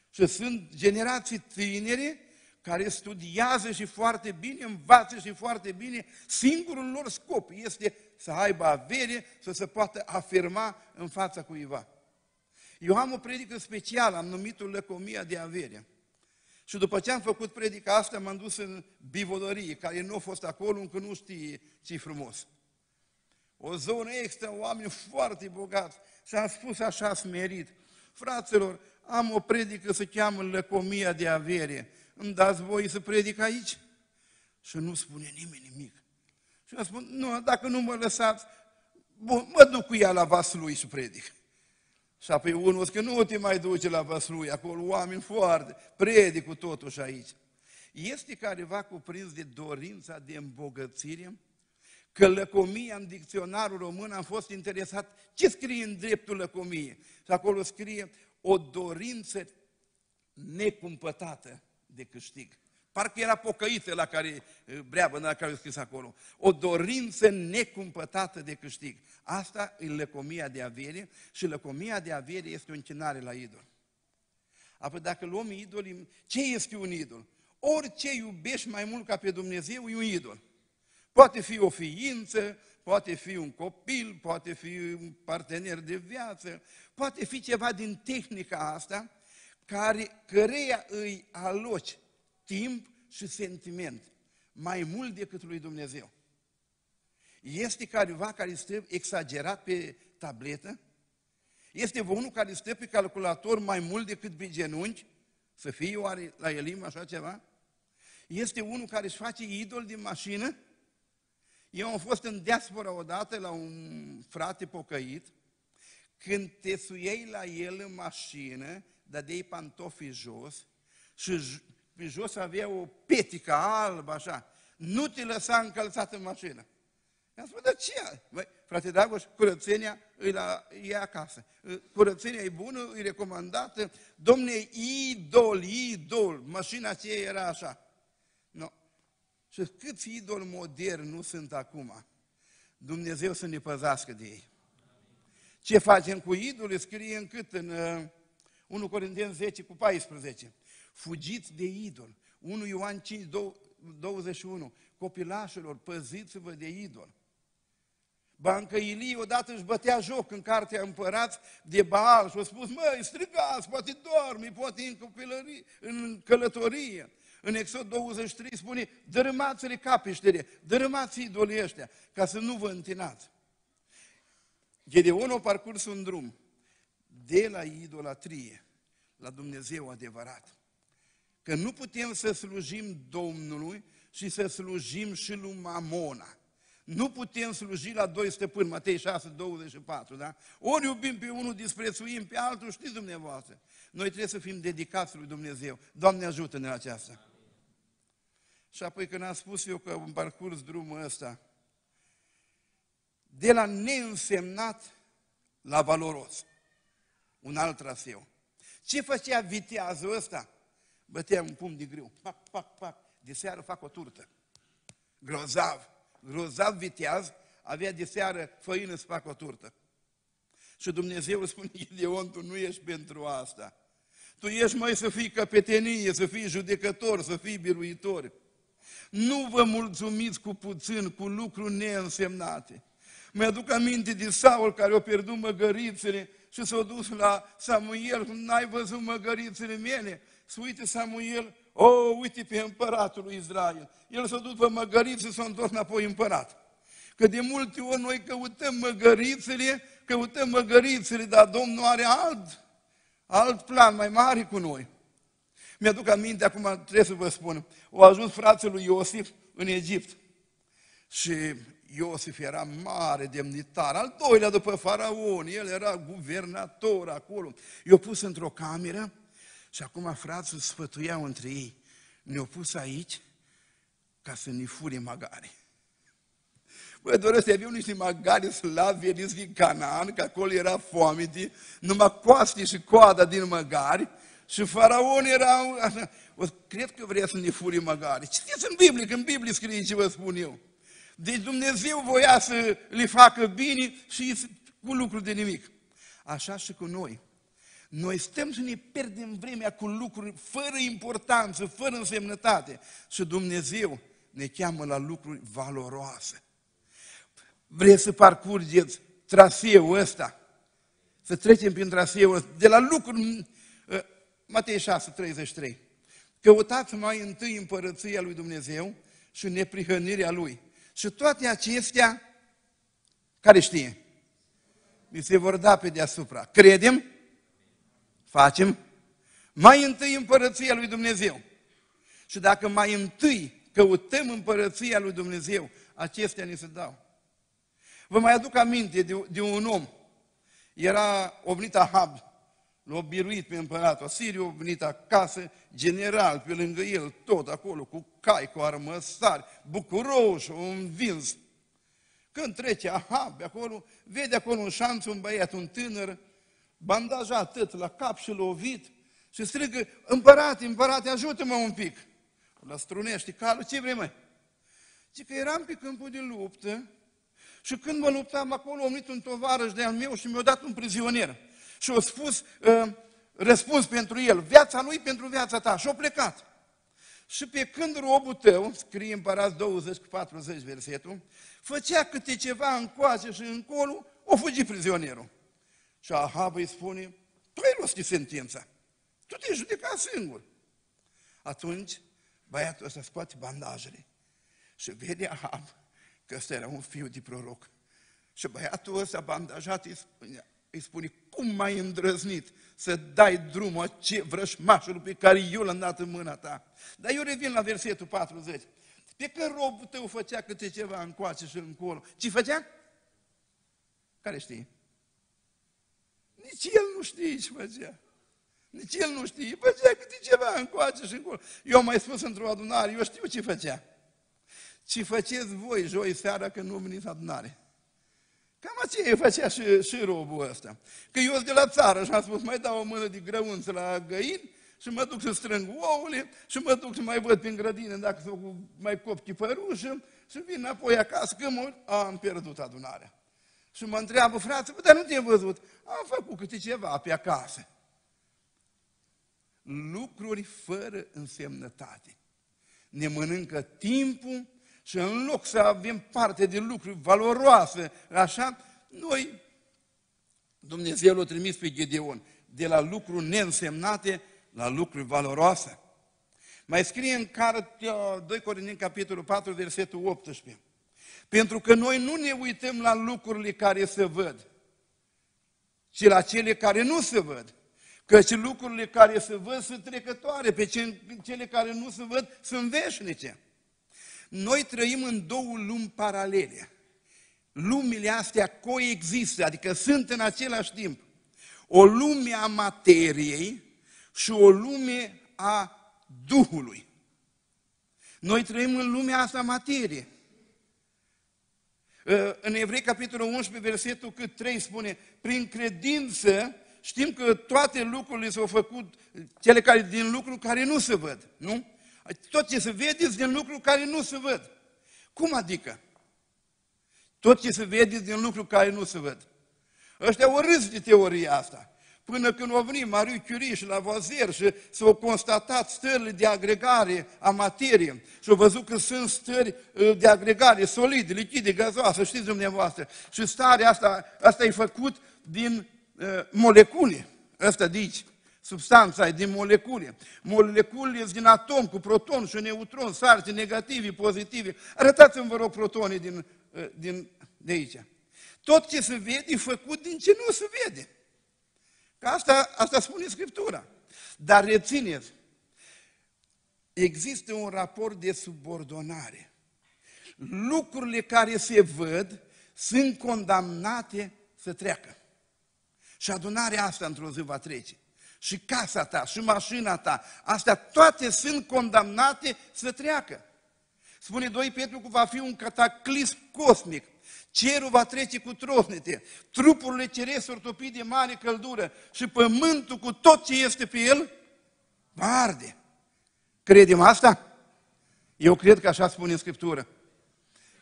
Și sunt generații tinere care studiază și foarte bine, învață și foarte bine, singurul lor scop este să aibă avere, să se poată afirma în fața cuiva. Eu am o predică specială, am numit-o Lăcomia de avere. Și după ce am făcut predica asta, m-am dus în bivodărie, care nu a fost acolo, încă nu știe ce frumos. O zonă extra, oameni foarte bogați. Și am spus așa smerit, fraților, am o predică, se cheamă Lăcomia de avere. Îmi dați voi să predic aici? Și nu spune nimeni nimic. Și eu spun, nu, dacă nu mă lăsați, bun, mă duc cu ea la Vaslui și predic. Și apoi unul zice că nu te mai duce la Vaslui, acolo oameni foarte, predic cu totuși aici. Este careva cuprins de dorința de îmbogățire? Că lăcomia în dicționarul român am fost interesat ce scrie în dreptul lăcomiei. Și acolo scrie o dorință necumpătată de câștig. Parcă era pocăită la care, breabă, la care a scris acolo. O dorință necumpătată de câștig. Asta e lăcomia de avere și lăcomia de avere este o închinare la idol. Apoi dacă luăm idoli, ce este un idol? Orice iubești mai mult ca pe Dumnezeu e un idol. Poate fi o ființă, poate fi un copil, poate fi un partener de viață, poate fi ceva din tehnica asta, care, căreia îi aloci timp și sentiment mai mult decât lui Dumnezeu. Este careva care stă exagerat pe tabletă? Este unul care stă pe calculator mai mult decât pe genunchi? Să fie oare la elim așa ceva? Este unul care își face idol din mașină? Eu am fost în diaspora odată la un frate pocăit, când te suiei la el în mașină, dădeai pantofii jos și pe jos avea o petică albă așa. Nu te lăsa încălțat în mașină. I-am spus, dar ce? Băi, frate Dragoș, curățenia îi la, e acasă. Curățenia e bună, e recomandată. Domne, idol, idol. Mașina aceea era așa. No. Și câți idoli moderni nu sunt acum? Dumnezeu să ne păzească de ei. Ce facem cu idoli? Scrie încât în 1 Corinteni 10 cu 14. Fugiți de idol. 1 Ioan 5, 21. Copilașilor, păziți-vă de idol. Bancă Ilie odată își bătea joc în cartea împărați de Baal și a spus, măi, strigați, poate dormi, poate în, copilărie, în călătorie. În Exod 23 spune, dărâmați-le capiștere, dărâmați idolii ăștia, ca să nu vă întinați. Gedeon a parcurs un drum de la idolatrie la Dumnezeu adevărat. Că nu putem să slujim Domnului și să slujim și lui Mamona. Nu putem sluji la doi stăpâni, Matei 6, 24, da? Ori iubim pe unul, disprețuim pe altul, știți dumneavoastră. Noi trebuie să fim dedicați lui Dumnezeu. Doamne ajută-ne la aceasta. Și apoi când am spus eu că în parcurs drumul ăsta, de la neînsemnat la valoros, un alt traseu. Ce făcea viteazul ăsta? Bătea un pumn de greu, pac, pac, pac, de seară fac o turtă. Grozav, grozav viteaz, avea de seară făină să facă o turtă. Și Dumnezeu îi spune, Gideon, tu nu ești pentru asta. Tu ești mai să fii căpetenie, să fii judecător, să fii biruitor. Nu vă mulțumiți cu puțin, cu lucruri neînsemnate. Mi-aduc aminte de Saul care a pierdut măgărițele și s-a dus la Samuel, n-ai văzut măgărițele mele? Să uite Samuel, o, oh, uite pe împăratul lui Israel. El s-a dus pe măgăriță și s-a întors înapoi împărat. Că de multe ori noi căutăm măgărițele, căutăm măgărițele, dar Domnul are alt, alt plan mai mare cu noi. Mi-aduc aminte, acum trebuie să vă spun, au ajuns frații lui Iosif în Egipt. Și Iosif era mare demnitar, al doilea după faraon, el era guvernator acolo. I-a pus într-o cameră și acum frații sfătuiau între ei. Ne-au pus aici ca să ne fure magari. Băi, doresc să aveau niște magari slavi veniți din Canaan, că acolo era foamete, numai coaste și coada din magari, și faraon era... O, cred că vrea să ne furi magari. Citiți în Biblie, că în Biblie scrie ce vă spun eu. Deci Dumnezeu voia să le facă bine și cu lucruri de nimic. Așa și cu noi. Noi stăm să ne pierdem vremea cu lucruri fără importanță, fără însemnătate. Și Dumnezeu ne cheamă la lucruri valoroase. Vreți să parcurgeți traseul ăsta? Să trecem prin traseul ăsta, de la lucruri... Uh, Matei 6, 33. Căutați mai întâi împărăția lui Dumnezeu și neprihănirea lui. Și toate acestea, care știe? Mi se vor da pe deasupra. Credem? Facem? Mai întâi împărăția lui Dumnezeu. Și dacă mai întâi căutăm împărăția lui Dumnezeu, acestea ne se dau. Vă mai aduc aminte de, de un om. Era obnit Ahab, l-a biruit pe împăratul Asiriu, a venit acasă, general, pe lângă el, tot acolo, cu cai, cu armăsari, bucuroși, un învins. Când trece Ahab acolo, vede acolo un șanț, un băiat, un tânăr, bandajat tot la cap și lovit, și strigă, împărate, împărate, ajută-mă un pic. La strunește calul, ce vrei mai? Zice că eram pe câmpul de luptă și când mă luptam acolo, am venit un tovarăș de-al meu și mi-a dat un prizonier. Și a spus, uh, răspuns pentru el, viața lui pentru viața ta. Și a plecat. Și pe când robul tău, scrie împărat 20 cu 40 versetul, făcea câte ceva încoace și încolo, o fugi prizonierul. Și Ahab îi spune, tu ai rostit sentința. Tu te judeca singur. Atunci, băiatul ăsta scoate bandajele și vede Ahab că ăsta era un fiu de proroc. Și băiatul ăsta bandajat îi spune, îi spune cum mai îndrăznit să dai drumul ce vrășmașul pe care eu l-am dat în mâna ta. Dar eu revin la versetul 40. Pe când robul tău făcea câte ceva încoace și încolo, ce făcea? Care știe? Nici el nu știe ce făcea. Nici el nu știe. Făcea câte ceva încoace și încolo. Eu am mai spus într-o adunare, eu știu ce făcea. Ce faceți voi joi seara când nu veniți adunare? Cam aceea făcea și, și robul ăsta. Că eu sunt de la țară și am spus, mai dau o mână de grăunță la găini și mă duc să strâng ouăle și mă duc să mai văd prin grădină dacă s mai copchi părușă și vin înapoi acasă, că mă, am pierdut adunarea. Și mă întreabă frate, dar nu te-am văzut. Am făcut câte ceva pe acasă. Lucruri fără însemnătate. Ne mănâncă timpul și în loc să avem parte de lucruri valoroase, așa, noi, Dumnezeu l-a trimis pe Gedeon, de la lucruri neînsemnate la lucruri valoroase. Mai scrie în cartea 2 Corinteni, capitolul 4, versetul 18. Pentru că noi nu ne uităm la lucrurile care se văd, ci la cele care nu se văd. Căci lucrurile care se văd sunt trecătoare, pe cele care nu se văd sunt veșnice. Noi trăim în două lumi paralele. Lumile astea coexistă, adică sunt în același timp. O lume a materiei și o lume a Duhului. Noi trăim în lumea asta materie. În Evrei, capitolul 11, versetul cât 3 spune, prin credință știm că toate lucrurile s-au făcut, cele care din lucruri care nu se văd, nu? Tot ce se vede din lucruri care nu se văd. Cum adică? Tot ce se vede din lucruri care nu se văd. Ăștia au râs de teoria asta. Până când au venit Marie Curie și la Vozier și s-au constatat stările de agregare a materiei și au văzut că sunt stări uh, de agregare solide, lichide, gazoase, știți dumneavoastră. Și starea asta, asta e făcut din uh, molecule, ăsta de aici substanța e din molecule. Moleculele sunt din atom cu proton și neutron, sarci negativi, pozitivi. Arătați-mi, vă rog, protonii din, ă, din, de aici. Tot ce se vede e făcut din ce nu se vede. Că asta, asta spune Scriptura. Dar rețineți, există un raport de subordonare. lucrurile care se văd sunt condamnate să treacă. Și adunarea asta într-o zi va trece. Și casa ta, și mașina ta, astea toate sunt condamnate să treacă. Spune 2 Petru că va fi un cataclism cosmic. Cerul va trece cu trosnete, trupurile ceresc topi de mare căldură și pământul cu tot ce este pe el va arde. Credem asta? Eu cred că așa spune în Scriptură.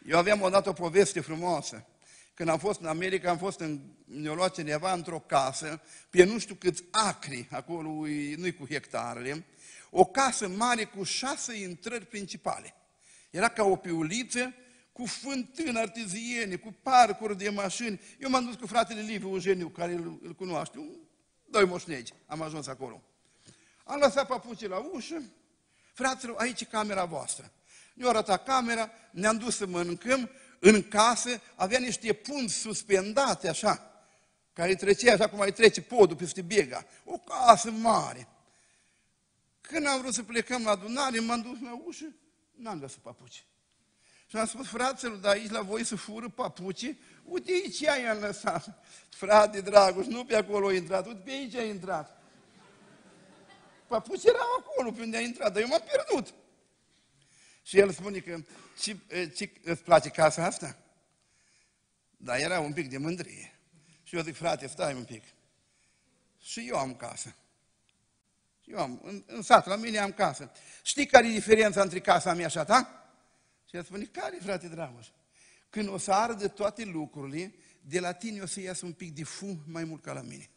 Eu aveam odată o poveste frumoasă. Când am fost în America, am fost în, ne-a luat cineva într-o casă, pe nu știu câți acri, acolo nu-i cu hectarele, o casă mare cu șase intrări principale. Era ca o piuliță cu fântână artiziene, cu parcuri de mașini. Eu m-am dus cu fratele Liviu Eugeniu, care îl, îl cunoaște, un, doi moșnegi, am ajuns acolo. Am lăsat papucii la ușă, fraților, aici e camera voastră. Ne-a arătat camera, ne-am dus să mâncăm, în casă avea niște punți suspendate așa, care trecea așa cum mai trece podul peste bega. O casă mare. Când am vrut să plecăm la adunare, m-am dus la ușă, n-am găsit papuci. Și am spus, fraților, dar aici la voi să fură papuci? Uite aici i-am lăsat. Frate Dragoș, nu pe acolo a intrat, uite pe aici a intrat. Papuci erau acolo pe unde a intrat, dar eu m-am pierdut. Și el spune că, ce, ce îți place casa asta? Dar era un pic de mândrie. Și eu zic, frate, stai un pic. Și eu am casă. Eu am, în, în sat, la mine am casă. Știi care e diferența între casa mea și a ta? Și el spune, care, frate Dragoș? Când o să ardă toate lucrurile, de la tine o să iasă un pic de fum mai mult ca la mine.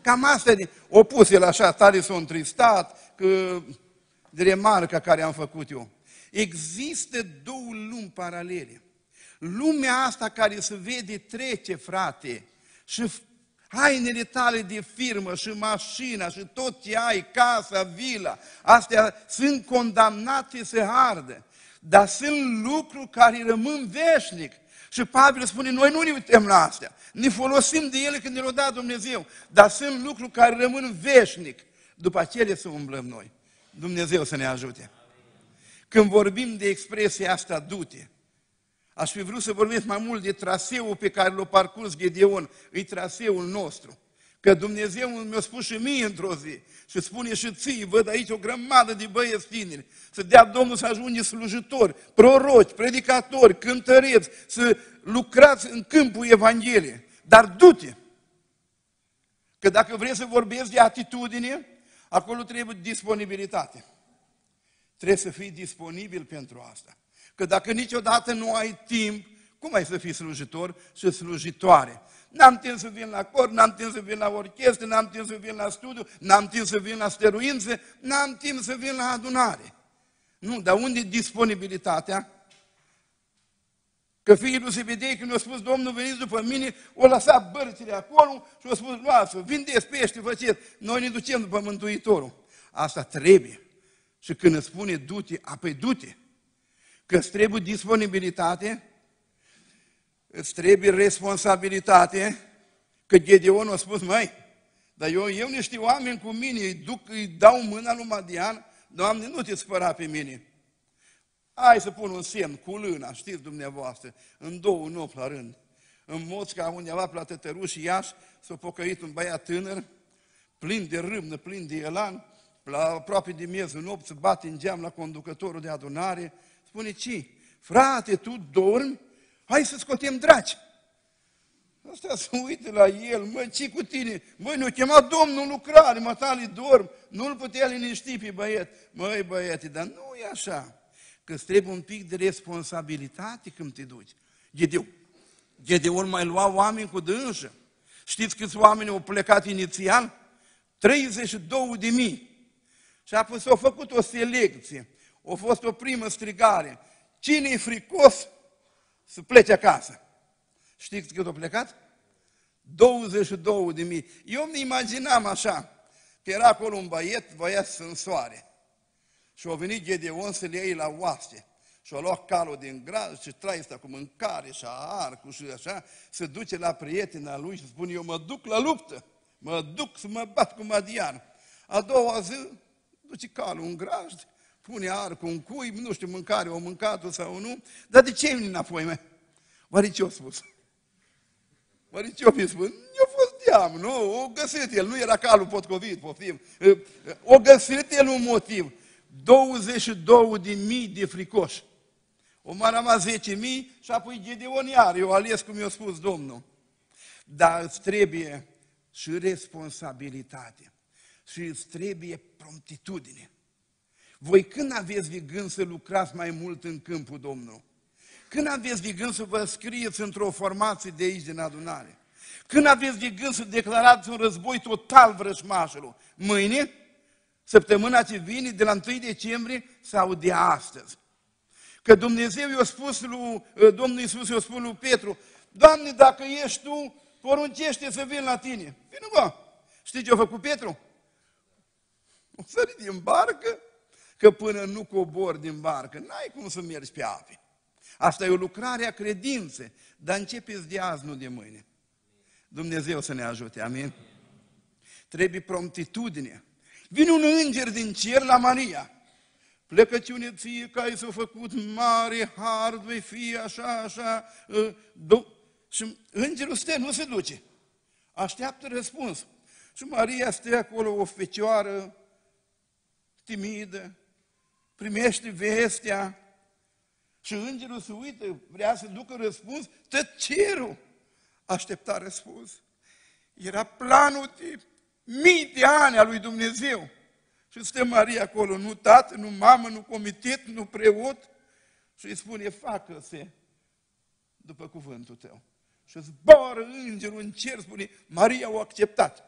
Cam asta e opus el așa, tare s-a întristat, că de remarca care am făcut eu. Există două lumi paralele. Lumea asta care se vede trece, frate, și hainele tale de firmă și mașina și tot ce ai, casa, vila, astea sunt condamnate să ardă. Dar sunt lucruri care rămân veșnic. Și Pavel spune, noi nu ne uităm la astea. Ne folosim de ele când ne le-a dat Dumnezeu. Dar sunt lucruri care rămân veșnic. După aceea să umblăm noi. Dumnezeu să ne ajute. Când vorbim de expresia asta, du-te, aș fi vrut să vorbesc mai mult de traseul pe care l-a parcurs Gedeon, e traseul nostru. Că Dumnezeu mi-a spus și mie într-o zi și spune și ții, văd aici o grămadă de băieți tineri, să dea Domnul să ajunge slujitori, proroci, predicatori, cântăreți, să lucrați în câmpul Evangheliei. Dar du-te! Că dacă vrei să vorbesc de atitudine, acolo trebuie disponibilitate. Trebuie să fii disponibil pentru asta. Că dacă niciodată nu ai timp, cum ai să fii slujitor și slujitoare? N-am timp să vin la cor, n-am timp să vin la orchestră, n-am timp să vin la studiu, n-am timp să vin la steruințe, n-am timp să vin la adunare. Nu, dar unde e disponibilitatea? Că fiii lui Zebedei, când a spus, Domnul, veniți după mine, o lăsat bărțile acolo și a spus, luați-o, vindeți pește, faceți, noi ne ducem după Mântuitorul. Asta trebuie. Și când îți spune du-te, apoi du-te. Că îți trebuie disponibilitate, îți trebuie responsabilitate, că Gedeon a spus, măi, dar eu, eu niște oameni cu mine, îi duc, îi dau mâna lui Madian, Doamne, nu te spăra pe mine. Hai să pun un semn cu lâna, știți dumneavoastră, în două nopți la rând. În Mosca, undeva pe la Tătăruș, Iași, s-a pocăit un băiat tânăr, plin de râmnă, plin de elan, la aproape de miezul nopți, bate în geam la conducătorul de adunare, spune, ci, frate, tu dormi? Hai să scotem draci. Asta se uită la el, mă, ce cu tine? Măi, ne-a chemat Domnul lucrare, mă, tali dorm, nu-l putea liniști pe băiet. Măi, băiete, dar nu e așa, că îți trebuie un pic de responsabilitate când te duci. Gedeon, Gedeon mai lua oameni cu dânsă. Știți câți oameni au plecat inițial? 32 de mii. Și apoi s-a făcut o selecție. A fost o primă strigare. Cine e fricos să plece acasă? Știți cât a plecat? 22 de mii. Eu mi imaginam așa, că era acolo un băiet, băiat în soare. Și au venit Gedeon să le iei la oaste. Și a luat calul din graz și traista cu mâncare și arcul și așa, se duce la prietena lui și spune, eu mă duc la luptă, mă duc să mă bat cu Madian. A doua zi, duce calul în grajd, pune arcul în cui, nu știu, mâncare, o mâncat sau nu, dar de ce e înapoi, mă? Oare ce-a spus? Oare ce-a fi spus? Eu fost diam, nu? O găsit el, nu era calul potcovit, poftim. O găsit el un motiv. 22 de mii de fricoși. O mai rămas 10 mii și apoi Gideon iar, eu ales cum i-a spus Domnul. Dar îți trebuie și responsabilitate și îți trebuie promptitudine. Voi când aveți de gând să lucrați mai mult în câmpul Domnului? Când aveți de gând să vă scrieți într-o formație de aici din adunare? Când aveți de gând să declarați un război total vrășmașilor? Mâine? Săptămâna ce vine, de la 1 decembrie sau de astăzi? Că Dumnezeu i-a spus lui, Domnul Iisus i-a spus lui Petru, Doamne, dacă ești Tu, poruncește să vin la tine. Vină, bă! Știi ce a făcut Petru? O sărit din barcă, că până nu cobor din barcă, n-ai cum să mergi pe ape. Asta e o lucrare a credinței, dar începeți de azi, nu de mâine. Dumnezeu să ne ajute, amin? Trebuie promptitudine. Vine un înger din cer la Maria. Plecăciune ție că ai s-o făcut mare, har, vei fi așa, așa. Ă, și îngerul stă, nu se duce. Așteaptă răspuns. Și Maria stă acolo, o fecioară, timidă, primește vestea și îngerul se uită, vrea să ducă răspuns, tot cerul aștepta răspuns. Era planul de mii de ani a lui Dumnezeu. Și stă Maria acolo, nu tată, nu mamă, nu comitet, nu preot, și îi spune, facă-se după cuvântul tău. Și zboară îngerul în cer, spune, Maria o acceptat.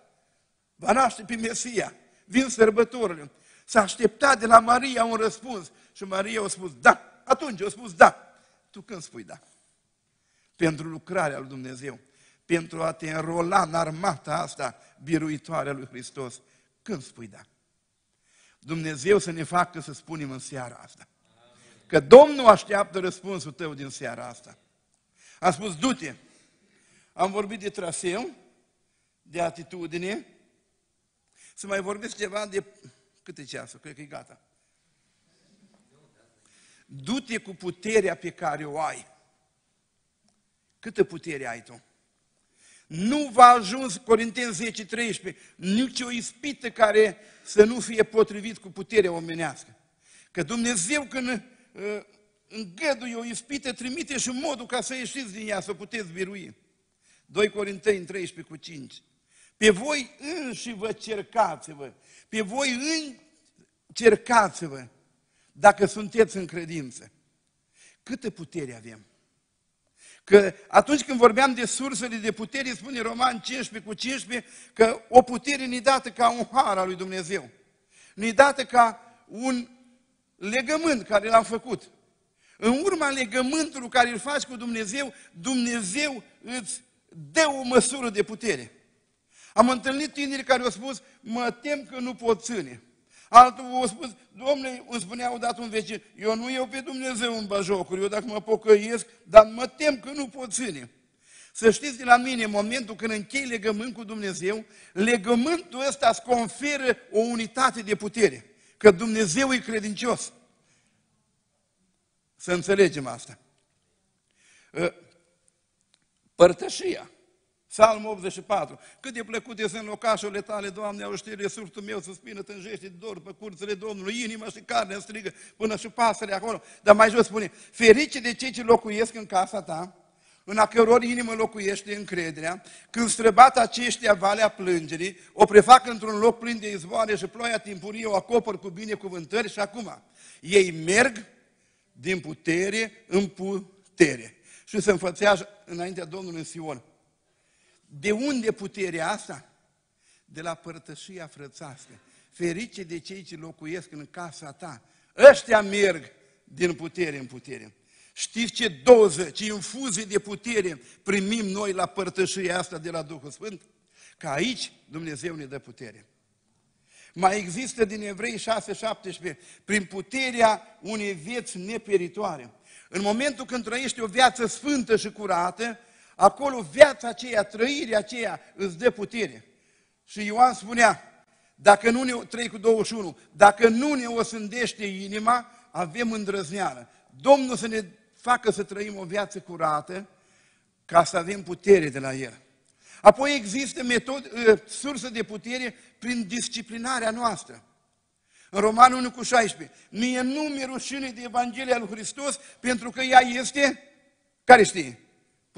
Va naște pe Mesia, vin sărbătorile. S-a așteptat de la Maria un răspuns. Și Maria a spus da. Atunci a spus da. Tu când spui da? Pentru lucrarea lui Dumnezeu. Pentru a te înrola în armata asta biruitoare a lui Hristos. Când spui da? Dumnezeu să ne facă să spunem în seara asta. Că Domnul așteaptă răspunsul tău din seara asta. A spus, du-te. Am vorbit de traseu, de atitudine, să mai vorbesc ceva de cât e ceasul? Cred că e gata. Du-te cu puterea pe care o ai. Câtă putere ai tu? Nu va ajuns, Corinteni 10, 13, nici o ispită care să nu fie potrivit cu puterea omenească. Că Dumnezeu când uh, îngăduie o ispită, trimite și modul ca să ieșiți din ea, să puteți birui. 2 Corinteni 13 cu 5. Pe voi înși vă cercați-vă pe voi încercați-vă dacă sunteți în credință. Câtă putere avem? Că atunci când vorbeam de sursele de putere, spune Roman 15 cu 15, că o putere ne dată ca un har al lui Dumnezeu. Ne dată ca un legământ care l-am făcut. În urma legământului care îl faci cu Dumnezeu, Dumnezeu îți dă o măsură de putere. Am întâlnit tineri care au spus, mă tem că nu pot ține. Altul a spus, domnule, îmi spunea odată un vecin, eu nu iau pe Dumnezeu în bajocuri, eu dacă mă pocăiesc, dar mă tem că nu pot ține. Să știți de la mine, în momentul când închei legământ cu Dumnezeu, legământul ăsta îți conferă o unitate de putere. Că Dumnezeu e credincios. Să înțelegem asta. Ă, părtășia. Psalmul 84. Cât de plăcut este în locașurile tale, Doamne, au știre surtul meu să spină tânjește de dor pe curțile Domnului, inima și carnea strigă până și pasăre acolo. Dar mai jos spune, ferice de cei ce locuiesc în casa ta, în a căror inimă locuiește încrederea, când străbat aceștia valea plângerii, o prefac într-un loc plin de izvoare și ploaia timpurie o acopăr cu binecuvântări și acum ei merg din putere în putere și se înfățează înaintea Domnului în Sion. De unde puterea asta? De la părtășia frățească. Ferice de cei ce locuiesc în casa ta. Ăștia merg din putere în putere. Știți ce doză, ce infuzie de putere primim noi la părtășia asta de la Duhul Sfânt? Că aici Dumnezeu ne dă putere. Mai există din Evrei 6:17, prin puterea unei vieți neperitoare. În momentul când trăiești o viață sfântă și curată, acolo viața aceea, trăirea aceea îți dă putere. Și Ioan spunea, dacă nu ne, 3 cu 21, dacă nu ne osândește inima, avem îndrăzneală. Domnul să ne facă să trăim o viață curată, ca să avem putere de la El. Apoi există metod, ă, sursă de putere prin disciplinarea noastră. În Romanul 1 cu 16. Mie nu mi rușine de Evanghelia lui Hristos, pentru că ea este, care știe?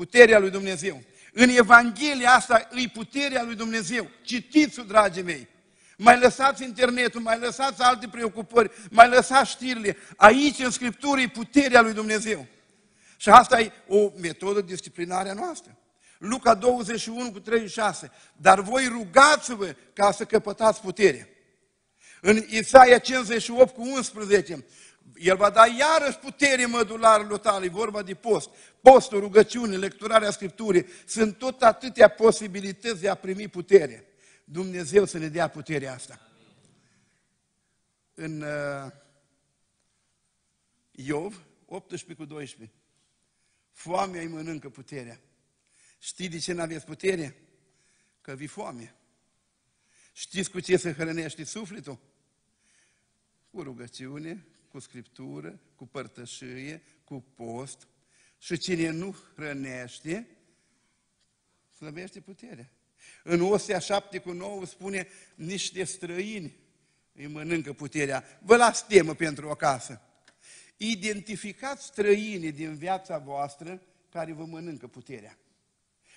Puterea lui Dumnezeu. În Evanghelia asta îi puterea lui Dumnezeu. Citiți-o, dragii mei. Mai lăsați internetul, mai lăsați alte preocupări, mai lăsați știrile. Aici, în Scriptură, e puterea lui Dumnezeu. Și asta e o metodă disciplinare a noastră. Luca 21 cu 36. Dar voi rugați-vă ca să căpătați putere. În Isaia 58 cu 11. El va da iarăși putere mădularului tale, e vorba de post. Postul, rugăciune, lecturarea Scripturii, sunt tot atâtea posibilități de a primi putere. Dumnezeu să ne dea puterea asta. În uh, Iov 18 cu 12. Foamea îi mănâncă puterea. Știi de ce nu aveți putere? Că vi foame. Știți cu ce se hrănește sufletul? Cu rugăciune, cu scriptură, cu părtășie, cu post. Și cine nu hrănește, slăbește puterea. În Osea 7 cu 9 spune, niște străini îi mănâncă puterea. Vă las temă pentru o casă. Identificați străinii din viața voastră care vă mănâncă puterea.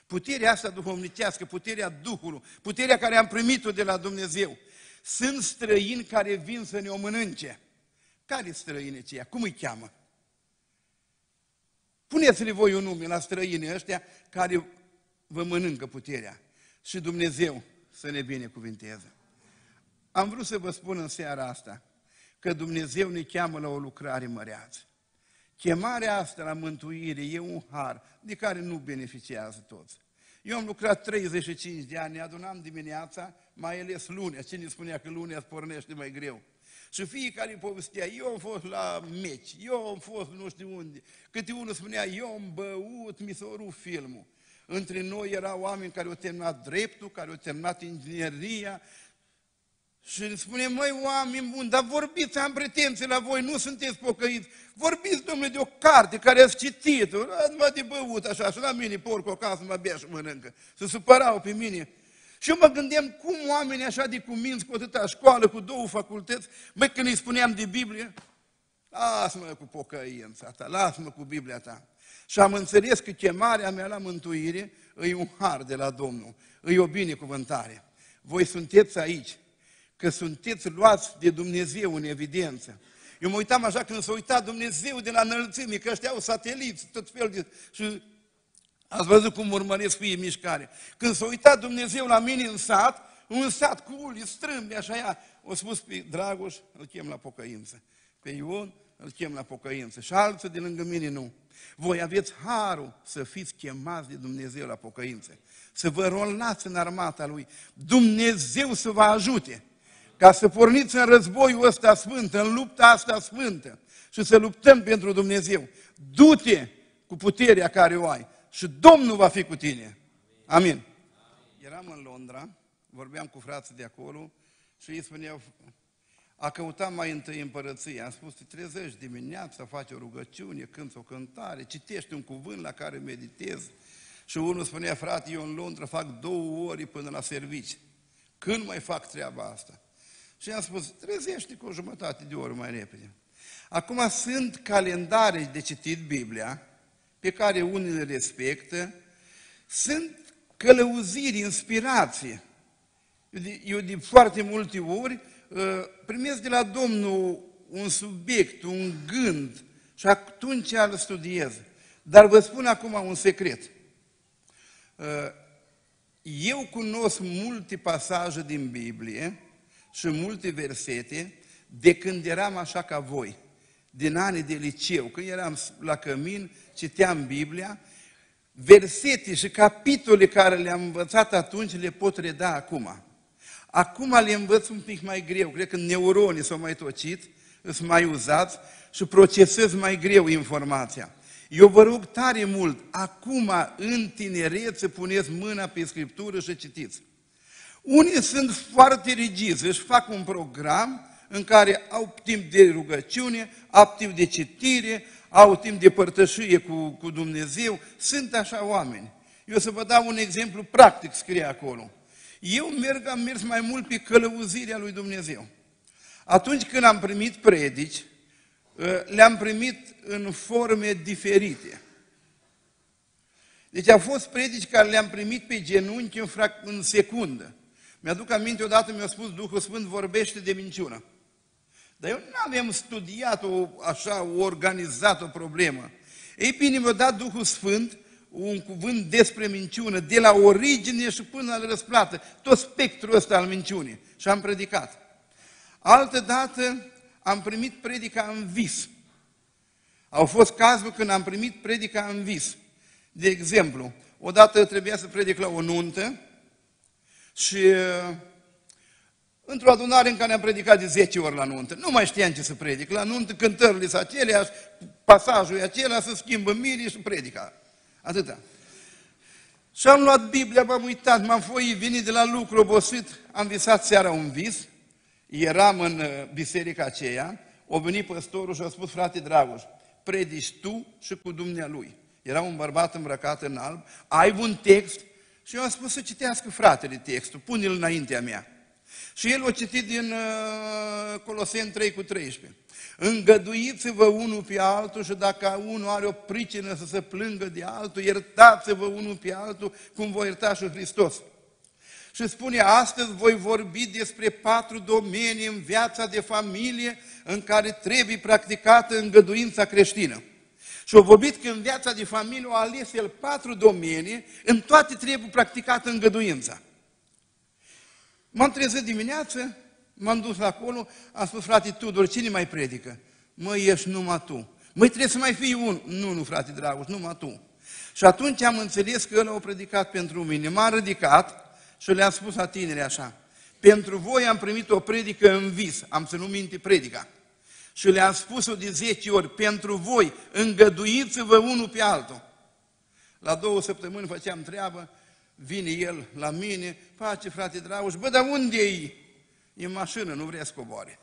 Puterea asta duhovnicească, puterea Duhului, puterea care am primit-o de la Dumnezeu. Sunt străini care vin să ne o mănânce. Care străini aceia? Cum îi cheamă? Puneți-le voi un nume la străinii ăștia care vă mănâncă puterea. Și Dumnezeu să ne binecuvinteze. Am vrut să vă spun în seara asta că Dumnezeu ne cheamă la o lucrare măreață. Chemarea asta la mântuire e un har de care nu beneficiază toți. Eu am lucrat 35 de ani, ne adunam dimineața, mai ales lunea. Cine spunea că lunea îți pornește mai greu? Și fiecare povestea, eu am fost la meci, eu am fost nu știu unde. Câte unul spunea, eu am băut, mi s-a rupt filmul. Între noi erau oameni care au terminat dreptul, care au terminat ingineria, și îmi spune, măi, oameni buni, dar vorbiți, am pretenții la voi, nu sunteți pocăiți. Vorbiți, domnule, de o carte care ați citit-o, ați de băut așa, și la mine porc o casă, mă bea și mănâncă. Se supărau pe mine. Și eu mă gândeam cum oamenii așa de cuminți cu atâta școală, cu două facultăți, măi, când îi spuneam de Biblie, lasă-mă cu pocăința ta, lasă-mă cu Biblia ta. Și am înțeles că chemarea mea la mântuire e un har de la Domnul, e o binecuvântare. Voi sunteți aici, că sunteți luați de Dumnezeu în evidență. Eu mă uitam așa când s-a uitat Dumnezeu de la înălțime, că ăștia au sateliți, tot fel de... Și ați văzut cum urmăresc fie mișcare. Când s-a uitat Dumnezeu la mine în sat, un sat cu uli strâmbi, așa ea, o spus pe Dragoș, îl chem la pocăință. Pe Ion, îl chem la pocăință. Și alții de lângă mine nu. Voi aveți harul să fiți chemați de Dumnezeu la pocăință. Să vă rolați în armata Lui. Dumnezeu să vă ajute ca să porniți în războiul ăsta sfânt, în lupta asta sfântă și să luptăm pentru Dumnezeu. Du-te cu puterea care o ai și Domnul va fi cu tine. Amin. Eram în Londra, vorbeam cu frații de acolo și ei spuneau, a căutat mai întâi împărăția. Am spus, te trezești dimineața, faci o rugăciune, cânți o cântare, citești un cuvânt la care meditezi. Și unul spunea, frate, eu în Londra fac două ori până la servici. Când mai fac treaba asta? Și am spus, trezește cu o jumătate de oră mai repede. Acum sunt calendare de citit Biblia, pe care unii le respectă, sunt călăuziri, inspirație. Eu de, eu de foarte multe ori uh, primesc de la Domnul un subiect, un gând și atunci îl studiez. Dar vă spun acum un secret. Uh, eu cunosc multe pasaje din Biblie și multe versete de când eram așa ca voi, din anii de liceu, când eram la cămin, citeam Biblia, versete și capitole care le-am învățat atunci le pot reda acum. Acum le învăț un pic mai greu, cred că neuronii s-au mai tocit, sunt mai uzați și procesez mai greu informația. Eu vă rog tare mult, acum în tinerețe puneți mâna pe Scriptură și citiți. Unii sunt foarte rigizi, își fac un program în care au timp de rugăciune, au timp de citire, au timp de părtășie cu, cu Dumnezeu. Sunt așa oameni. Eu să vă dau un exemplu practic, scrie acolo. Eu merg, am mers mai mult pe călăuzirea lui Dumnezeu. Atunci când am primit predici, ă, le-am primit în forme diferite. Deci au fost predici care le-am primit pe genunchi în, frac- în secundă. Mi-aduc aminte odată, mi-a spus Duhul Sfânt, vorbește de minciună. Dar eu nu aveam studiat o, așa, o organizat o problemă. Ei bine, mi-a dat Duhul Sfânt un cuvânt despre minciună, de la origine și până la răsplată, tot spectrul ăsta al minciunii. Și am predicat. Altă dată am primit predica în vis. Au fost cazuri când am primit predica în vis. De exemplu, odată trebuia să predic la o nuntă și uh, într-o adunare în care am predicat de 10 ori la nuntă. Nu mai știam ce să predic. La nuntă cântările sunt aceleași, pasajul e acela, se schimbă mirii și predica. Atâta. Și am luat Biblia, m-am uitat, m-am fost venit de la lucru obosit, am visat seara un vis, eram în uh, biserica aceea, o venit păstorul și a spus, frate Dragoș, predici tu și cu Dumnealui. Era un bărbat îmbrăcat în alb, ai un text și eu am spus să citească fratele textul, pune-l înaintea mea. Și el o citit din uh, Coloseni 3 cu 13. Îngăduiți-vă unul pe altul și dacă unul are o pricină să se plângă de altul, iertați-vă unul pe altul cum vă ierta și Hristos. Și spune, astăzi voi vorbi despre patru domenii în viața de familie în care trebuie practicată îngăduința creștină. Și au vorbit că în viața de familie a ales el patru domenii, în toate trebuie practicată îngăduința. M-am trezit dimineață, m-am dus acolo, am spus, frate Tudor, cine mai predică? Mă, ești numai tu. Măi, trebuie să mai fii un. Nu, nu, frate Dragoș, numai tu. Și atunci am înțeles că el a predicat pentru mine. M-a ridicat și le-a spus la tineri așa. Pentru voi am primit o predică în vis, am să nu minte predica. Și le-am spus-o de 10 ori, pentru voi, îngăduiți-vă unul pe altul. La două săptămâni făceam treabă, vine el la mine, face frate Dragoș, bă, dar unde e? E în mașină, nu vrea să coboare.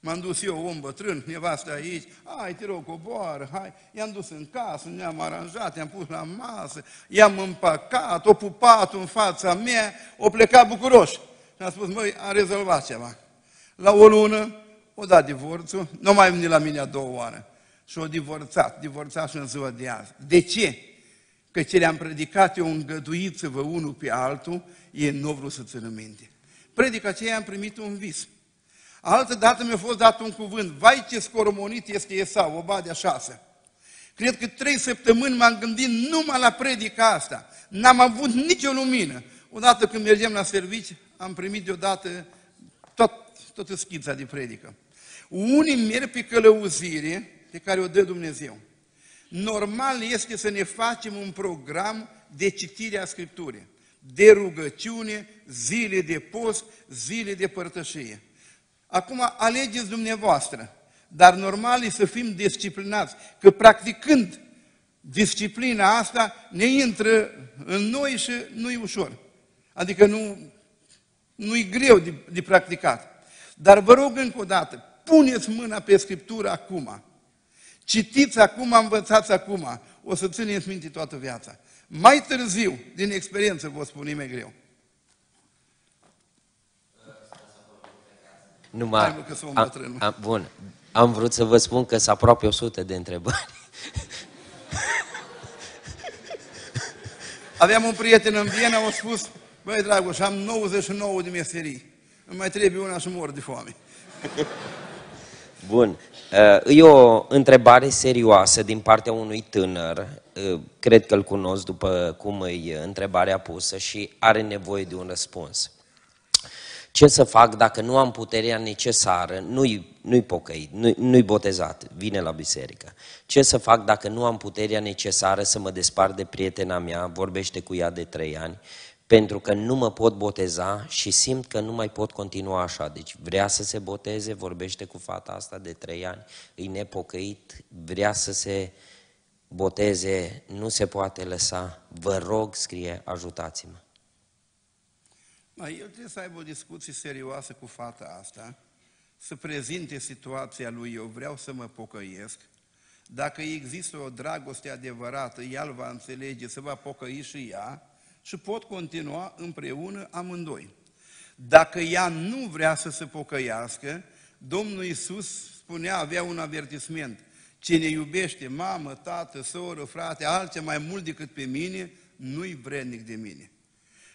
M-am dus eu, om bătrân, nevastă aici, hai, te rog, coboară, hai. I-am dus în casă, ne-am aranjat, i-am pus la masă, i-am împăcat, o pupat în fața mea, o plecat bucuroși. Și am spus, măi, am rezolvat ceva. La o lună, o dat divorțul, nu mai venit la mine a doua oară. Și o divorțat, divorțat și în ziua de azi. De ce? Că ce le-am predicat eu, îngăduiți-vă unul pe altul, e nu vrut să țină minte. Predica aceea am primit un vis. Altă dată mi-a fost dat un cuvânt, vai ce scoromonit este Esau, o badea șase. Cred că trei săptămâni m-am gândit numai la predica asta. N-am avut nicio lumină. Odată când mergem la servici, am primit deodată tot, tot schița de predică. Unii merg pe călăuzire pe care o dă Dumnezeu. Normal este să ne facem un program de citire a Scripturii, de rugăciune, zile de post, zile de părtășie. Acum alegeți dumneavoastră, dar normal e să fim disciplinați, că practicând disciplina asta ne intră în noi și nu e ușor. Adică nu, nu e greu de, de practicat. Dar vă rog încă o dată, puneți mâna pe Scriptură acum. Citiți acum, învățați acum. O să țineți minte toată viața. Mai târziu, din experiență, vă spun, e mai greu. Numai, Hai, mă, că sunt am, am, bun, am vrut să vă spun că sunt aproape 100 de întrebări. Aveam un prieten în Viena, a spus, băi, Dragoș, am 99 de meserii. Nu mai trebuie una să mor de foame. Bun. Uh, e o întrebare serioasă din partea unui tânăr. Uh, cred că îl cunosc după cum e întrebarea pusă și are nevoie de un răspuns. Ce să fac dacă nu am puterea necesară, nu-i, nu-i pocăit, nu-i, nu-i botezat, vine la biserică. Ce să fac dacă nu am puterea necesară să mă despart de prietena mea, vorbește cu ea de trei ani, pentru că nu mă pot boteza și simt că nu mai pot continua așa. Deci vrea să se boteze, vorbește cu fata asta de trei ani, e nepocăit, vrea să se boteze, nu se poate lăsa. Vă rog, scrie, ajutați-mă. Mai el trebuie să aibă o discuție serioasă cu fata asta, să prezinte situația lui, eu vreau să mă pocăiesc, dacă există o dragoste adevărată, el va înțelege, se va pocăi și ea și pot continua împreună amândoi. Dacă ea nu vrea să se pocăiască, Domnul Iisus spunea, avea un avertisment, cine iubește mamă, tată, soră, frate, altceva mai mult decât pe mine, nu-i vrednic de mine.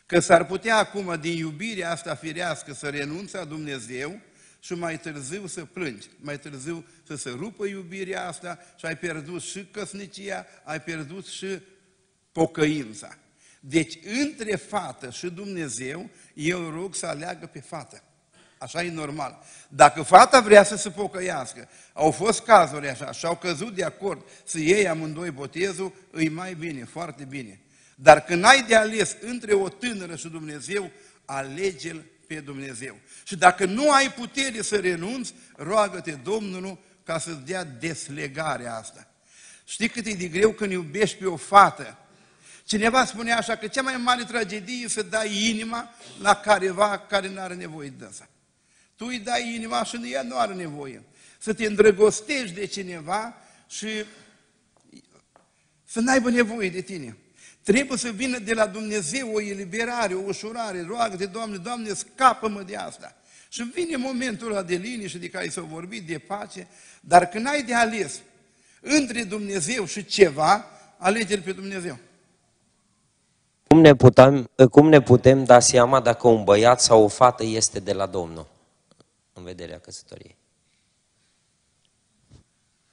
Că s-ar putea acum din iubirea asta firească să renunțe la Dumnezeu și mai târziu să plângi, mai târziu să se rupă iubirea asta și ai pierdut și căsnicia, ai pierdut și pocăința. Deci, între fată și Dumnezeu, eu rog să aleagă pe fată. Așa e normal. Dacă fata vrea să se pocăiască, au fost cazuri așa și au căzut de acord să iei amândoi botezul, îi mai bine, foarte bine. Dar când ai de ales între o tânără și Dumnezeu, alege-l pe Dumnezeu. Și dacă nu ai putere să renunți, roagă-te Domnul ca să-ți dea deslegarea asta. Știi cât e de greu când iubești pe o fată? Cineva spunea așa că cea mai mare tragedie e să dai inima la careva care nu are nevoie de asta. Tu îi dai inima și ea nu are nevoie. Să te îndrăgostești de cineva și să n-aibă nevoie de tine. Trebuie să vină de la Dumnezeu o eliberare, o ușurare. Roagă-te, Doamne, Doamne, scapă-mă de asta. Și vine momentul ăla de liniște de care s-au vorbit, de pace, dar când ai de ales între Dumnezeu și ceva, alege pe Dumnezeu. Cum ne, putem, cum ne putem da seama dacă un băiat sau o fată este de la Domnul în vederea căsătoriei?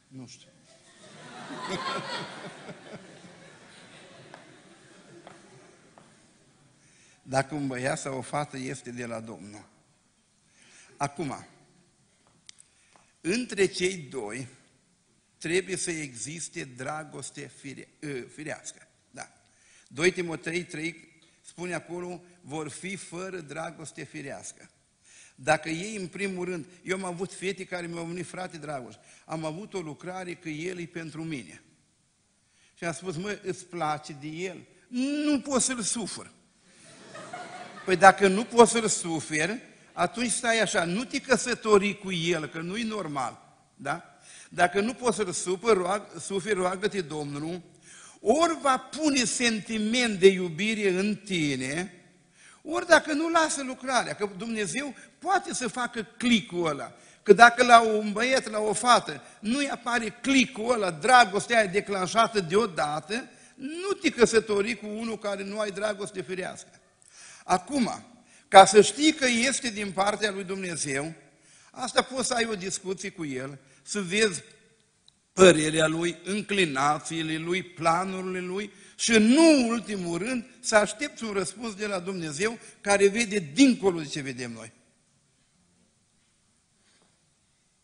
Nu știu. dacă un băiat sau o fată este de la Domnul. Acum, între cei doi trebuie să existe dragoste fire, ă, firească. Da. 2 Timotei 3 spune acolo, vor fi fără dragoste firească. Dacă ei, în primul rând, eu am avut fete care mi-au venit, frate Dragoș, am avut o lucrare că el e pentru mine. Și am spus, mă, îți place de el? Nu pot să-l sufăr. Păi dacă nu poți să-l suferi, atunci stai așa, nu te căsători cu el, că nu-i normal, da? Dacă nu poți să-l suferi, roag, suferi, roagă-te Domnul, ori va pune sentiment de iubire în tine, ori dacă nu lasă lucrarea, că Dumnezeu poate să facă clicul ăla. Că dacă la un băiet, la o fată, nu-i apare clicul ăla, dragostea aia declanșată deodată, nu te căsători cu unul care nu ai dragoste firească. Acum, ca să știi că este din partea lui Dumnezeu, asta poți să ai o discuție cu el, să vezi părerea lui, înclinațiile lui, planurile lui și nu ultimul rând să aștepți un răspuns de la Dumnezeu care vede dincolo de ce vedem noi.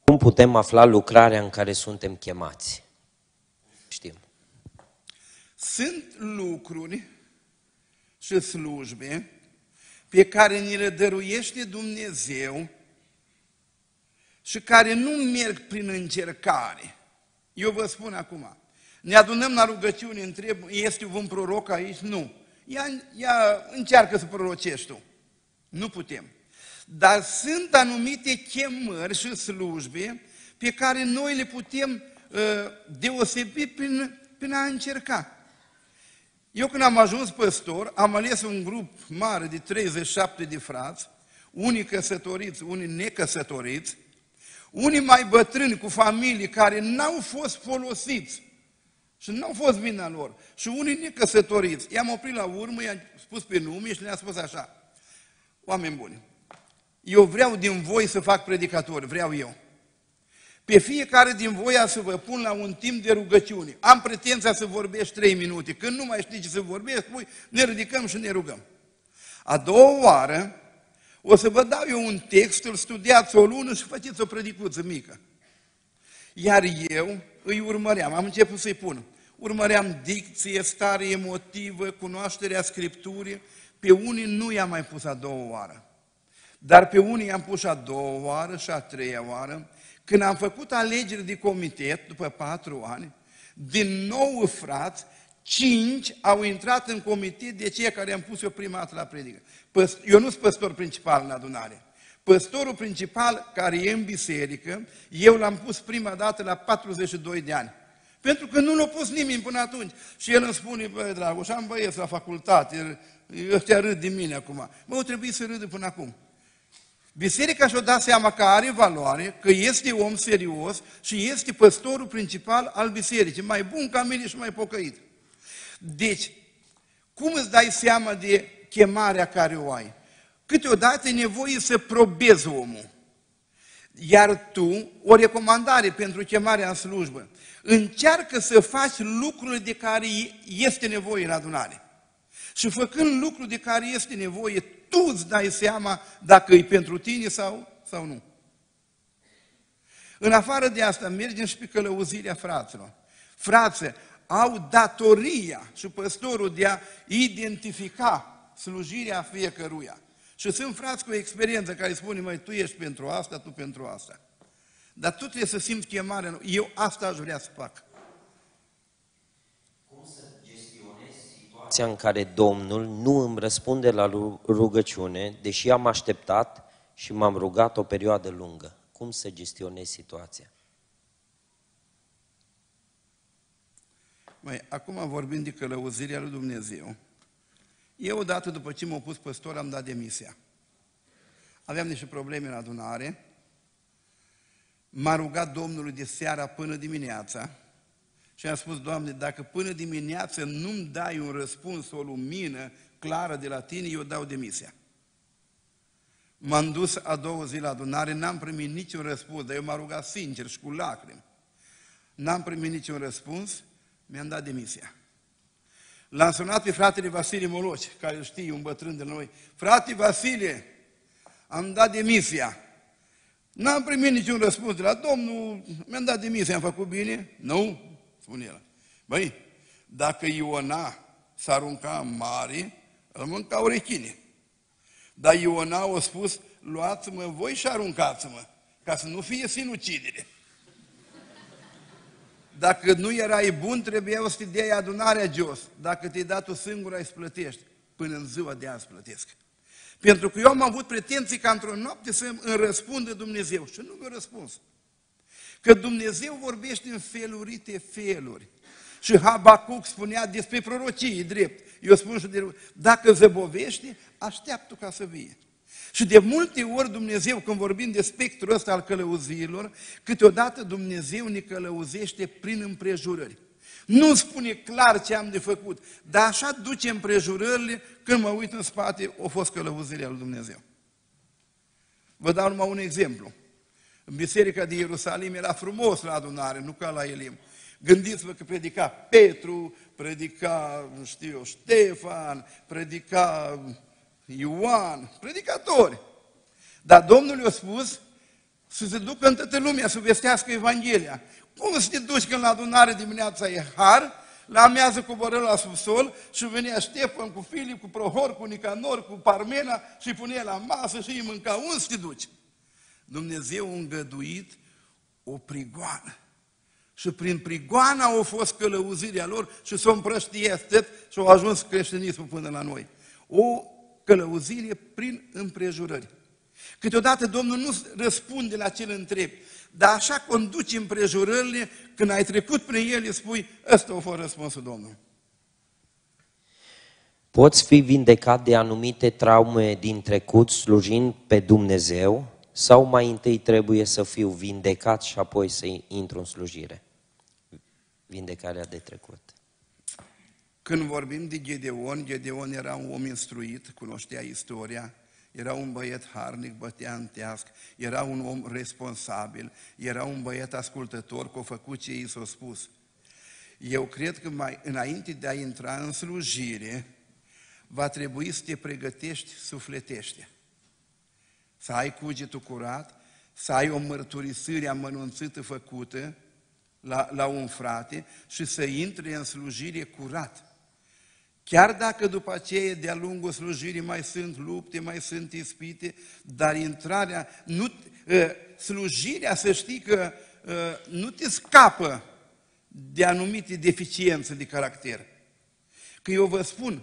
Cum putem afla lucrarea în care suntem chemați? Știm. Sunt lucruri și slujbe pe care ni le dăruiește Dumnezeu și care nu merg prin încercare. Eu vă spun acum, ne adunăm la rugăciune, întreb, este un proroc aici? Nu. Ia, ia încearcă să prorocești tu. Nu putem. Dar sunt anumite chemări și slujbe pe care noi le putem uh, deosebi prin, prin a încerca. Eu când am ajuns păstor, am ales un grup mare de 37 de frați, unii căsătoriți, unii necăsătoriți, unii mai bătrâni cu familii care n-au fost folosiți și n-au fost vina lor. Și unii necăsătoriți. I-am oprit la urmă, i-am spus pe nume și le-am spus așa, oameni buni, eu vreau din voi să fac predicatori, vreau eu. Pe fiecare din voi să vă pun la un timp de rugăciune. Am pretenția să vorbești trei minute. Când nu mai știi ce să vorbești, spui, ne ridicăm și ne rugăm. A doua oară, o să vă dau eu un text, îl studiați o lună și faceți o predicuță mică. Iar eu îi urmăream, am început să-i pun. Urmăream dicție, stare emotivă, cunoașterea Scripturii. Pe unii nu i-am mai pus a doua oară. Dar pe unii i-am pus a doua oară și a treia oară când am făcut alegeri de comitet, după patru ani, din nou frați, cinci au intrat în comitet de cei care am pus eu prima dată la predică. Eu nu sunt păstor principal în adunare. Păstorul principal care e în biserică, eu l-am pus prima dată la 42 de ani. Pentru că nu l-a pus nimeni până atunci. Și el îmi spune, băi, Dragoș, am băieți la facultate, ăștia râd din mine acum. Mă, o trebuie să râdă până acum. Biserica și-a dat seama că are valoare, că este om serios și este păstorul principal al bisericii, mai bun ca mine și mai pocăit. Deci, cum îți dai seama de chemarea care o ai? Câteodată e nevoie să probezi omul. Iar tu, o recomandare pentru chemarea în slujbă, încearcă să faci lucrurile de care este nevoie în adunare. Și făcând lucrul de care este nevoie, tu îți dai seama dacă e pentru tine sau, sau nu. În afară de asta, mergem și pe călăuzirea fraților. Frață, au datoria și păstorul de a identifica slujirea fiecăruia. Și sunt frați cu experiență care spune, măi, tu ești pentru asta, tu pentru asta. Dar tu trebuie să simți chemarea. Eu asta aș vrea să fac. Cum să gestionezi situația în care Domnul nu îmi răspunde la rugăciune, deși am așteptat și m-am rugat o perioadă lungă? Cum să gestionezi situația? Mai, acum vorbim de călăuzirea lui Dumnezeu. Eu odată după ce m-am pus păstor am dat demisia. Aveam niște probleme în adunare, m-a rugat Domnul de seara până dimineața și am spus, Doamne, dacă până dimineață nu-mi dai un răspuns, o lumină clară de la Tine, eu dau demisia. M-am dus a doua zi la adunare, n-am primit niciun răspuns, dar eu m-am rugat sincer și cu lacrimi. N-am primit niciun răspuns, mi-am dat demisia. L-am sunat pe fratele Vasile Moloci, care îl știe, un bătrân de noi. Frate Vasile, am dat demisia. N-am primit niciun răspuns de la Domnul, mi-am dat demisia, am făcut bine? Nu, spune el. Băi, dacă Iona s-a arunca în mare, îl mânca urechine. Dar Iona a spus, luați-mă voi și aruncați-mă, ca să nu fie sinucidere. Dacă nu erai bun, trebuia să te dai adunarea jos. Dacă te-ai dat o singură, ai plătești. Până în ziua de azi plătesc. Pentru că eu am avut pretenții ca într-o noapte să îmi răspundă Dumnezeu. Și nu mi-a răspuns. Că Dumnezeu vorbește în felurite feluri. Și Habacuc spunea despre prorocii drept. Eu spun și de dacă zăbovește, așteaptă ca să vie. Și de multe ori Dumnezeu, când vorbim de spectrul ăsta al călăuziilor, câteodată Dumnezeu ne călăuzește prin împrejurări. Nu spune clar ce am de făcut, dar așa duce împrejurările când mă uit în spate, o fost călăuzirea lui Dumnezeu. Vă dau numai un exemplu. În biserica de Ierusalim era frumos la adunare, nu ca la Elim. Gândiți-vă că predica Petru, predica, nu știu eu, Ștefan, predica Ioan, predicatori. Dar Domnul i-a spus să se ducă în toată lumea să vestească Evanghelia. Cum să te duci când la adunare dimineața e har, la amiază coboră la subsol și venea Ștefan cu Filip, cu Prohor, cu Nicanor, cu Parmena și îi punea la masă și îi mânca. Unde să te duci? Dumnezeu a îngăduit o prigoană. Și prin prigoana au fost călăuzirea lor și s-au împrăștiat și au ajuns creștinismul până la noi. O călăuzire prin împrejurări. Câteodată Domnul nu răspunde la cel întreb, dar așa conduci împrejurările, când ai trecut prin ele, spui, ăsta a fost răspunsul Domnului. Poți fi vindecat de anumite traume din trecut slujind pe Dumnezeu sau mai întâi trebuie să fiu vindecat și apoi să intru în slujire? Vindecarea de trecut. Când vorbim de Gedeon, Gedeon era un om instruit, cunoștea istoria, era un băiet harnic, bătea în teasc, era un om responsabil, era un băiet ascultător, că a făcut ce i s-a spus. Eu cred că mai înainte de a intra în slujire, va trebui să te pregătești sufletește. Să ai cugetul curat, să ai o mărturisire amănunțită făcută la, la un frate și să intri în slujire curat. Chiar dacă după aceea, de-a lungul slujirii, mai sunt lupte, mai sunt ispite, dar intrarea, nu, ă, slujirea, să știi că ă, nu te scapă de anumite deficiențe de caracter. Că eu vă spun,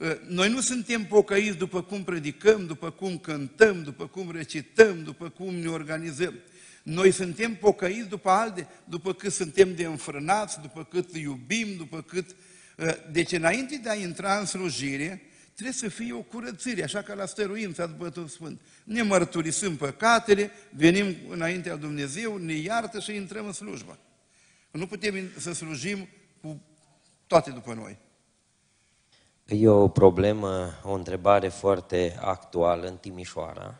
ă, noi nu suntem pocăiți după cum predicăm, după cum cântăm, după cum recităm, după cum ne organizăm. Noi suntem pocăiți după alte, după cât suntem de înfrânați, după cât iubim, după cât... Ă, deci înainte de a intra în slujire, trebuie să fie o curățire, așa ca la stăruința după tot Sfânt. Ne mărturisim păcatele, venim înaintea Dumnezeu, ne iartă și intrăm în slujbă. Nu putem să slujim cu toate după noi. E o problemă, o întrebare foarte actuală în Timișoara.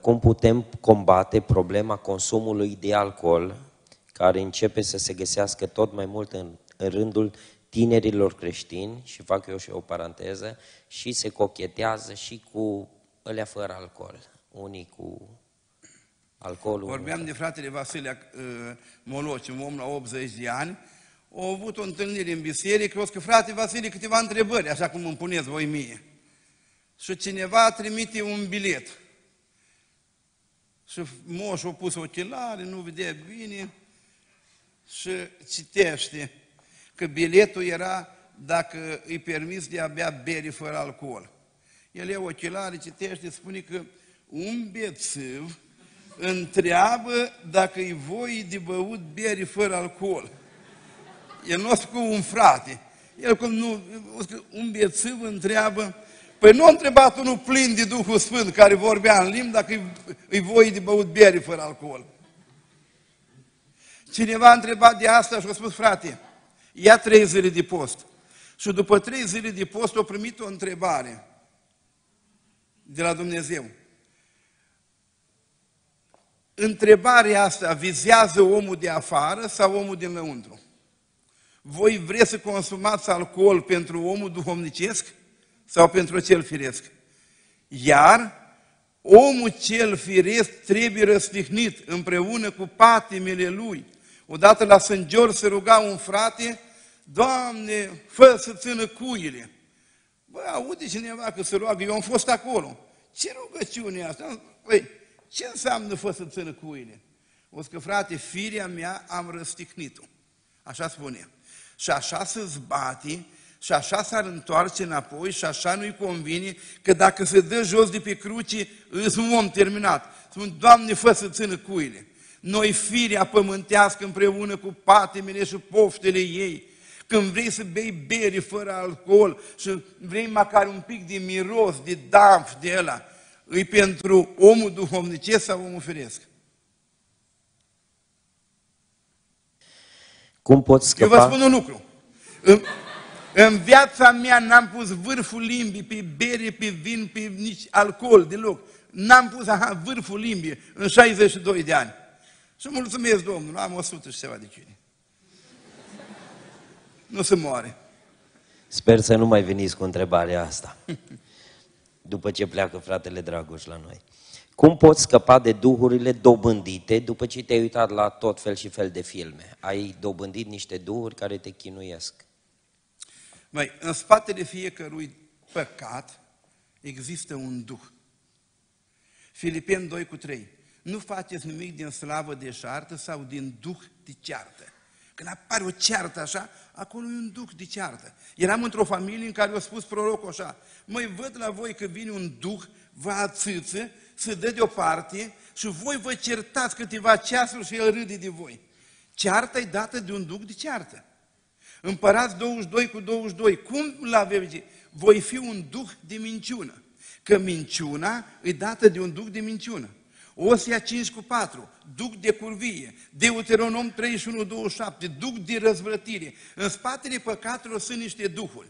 Cum putem combate problema consumului de alcool, care începe să se găsească tot mai mult în, în rândul tinerilor creștini, și fac eu și o paranteză, și se cochetează și cu ălea fără alcool, unii cu alcoolul. Vorbeam de fratele Vasile uh, Moloci, un om la 80 de ani, au avut o întâlnire în biserică, o că frate Vasile câteva întrebări, așa cum îmi puneți voi mie. Și cineva trimite un bilet. Și moșul a pus ochelare, nu vedea bine și citește că biletul era dacă îi permis de a bea beri fără alcool. El ia ochelare, citește, spune că un bețiv întreabă dacă îi voi de băut beri fără alcool. El nu a cu un frate. El cum nu, un bețiv întreabă, păi nu a întrebat unul plin de Duhul Sfânt care vorbea în limbi dacă îi, îi voi de băut beri fără alcool. Cineva a întrebat de asta și a spus, frate, ia trei zile de post. Și după trei zile de post a primit o întrebare de la Dumnezeu. Întrebarea asta vizează omul de afară sau omul din lăuntru? Voi vreți să consumați alcool pentru omul duhovnicesc sau pentru cel firesc? Iar omul cel firesc trebuie răstihnit împreună cu patimile lui. Odată la Sânt George se ruga un frate, Doamne, fă să țină cuile. Bă, aude cineva că se roagă, eu am fost acolo. Ce rugăciune e asta? Păi, ce înseamnă fă să țină cuile? O că, frate, firea mea am răstignit-o. Așa spune. Și așa se zbate, și așa s-ar întoarce înapoi și așa nu-i convine că dacă se dă jos de pe cruce, îți un om terminat. Spun, Doamne, fă să țină cuile. Noi firea pământească împreună cu patimile și poftele ei, când vrei să bei beri fără alcool și vrei măcar un pic de miros, de damf de ăla, îi pentru omul duhovnicesc sau omul firesc? Cum poți scăpa? Eu vă spun un lucru. În, în viața mea n-am pus vârful limbii pe bere, pe vin, pe nici alcool deloc. N-am pus aha, vârful limbii în 62 de ani. Și mulțumesc Domnul, am 100 și ceva de cine. Nu se moare. Sper să nu mai veniți cu întrebarea asta. După ce pleacă fratele Dragoș la noi. Cum poți scăpa de duhurile dobândite după ce te-ai uitat la tot fel și fel de filme? Ai dobândit niște duhuri care te chinuiesc. Mai, în spatele fiecărui păcat există un duh. Filipeni 2 cu 3. Nu faceți nimic din slavă de șartă sau din duh de ceartă. Când apare o ceartă așa, acolo e un duh de ceartă. Eram într-o familie în care a spus prorocul așa, măi, văd la voi că vine un duh, vă ațâță, se dă deoparte și voi vă certați câteva ceasuri și el râde de voi. Cearta e dată de un duh de ceartă. Împărați 22 cu 22. Cum la vezi? Voi fi un duh de minciună. Că minciuna e dată de un duh de minciună. Osia 5 cu 4, duc de curvie, Deuteronom 31, 27, duc de răzvrătire. În spatele păcatelor sunt niște duhuri.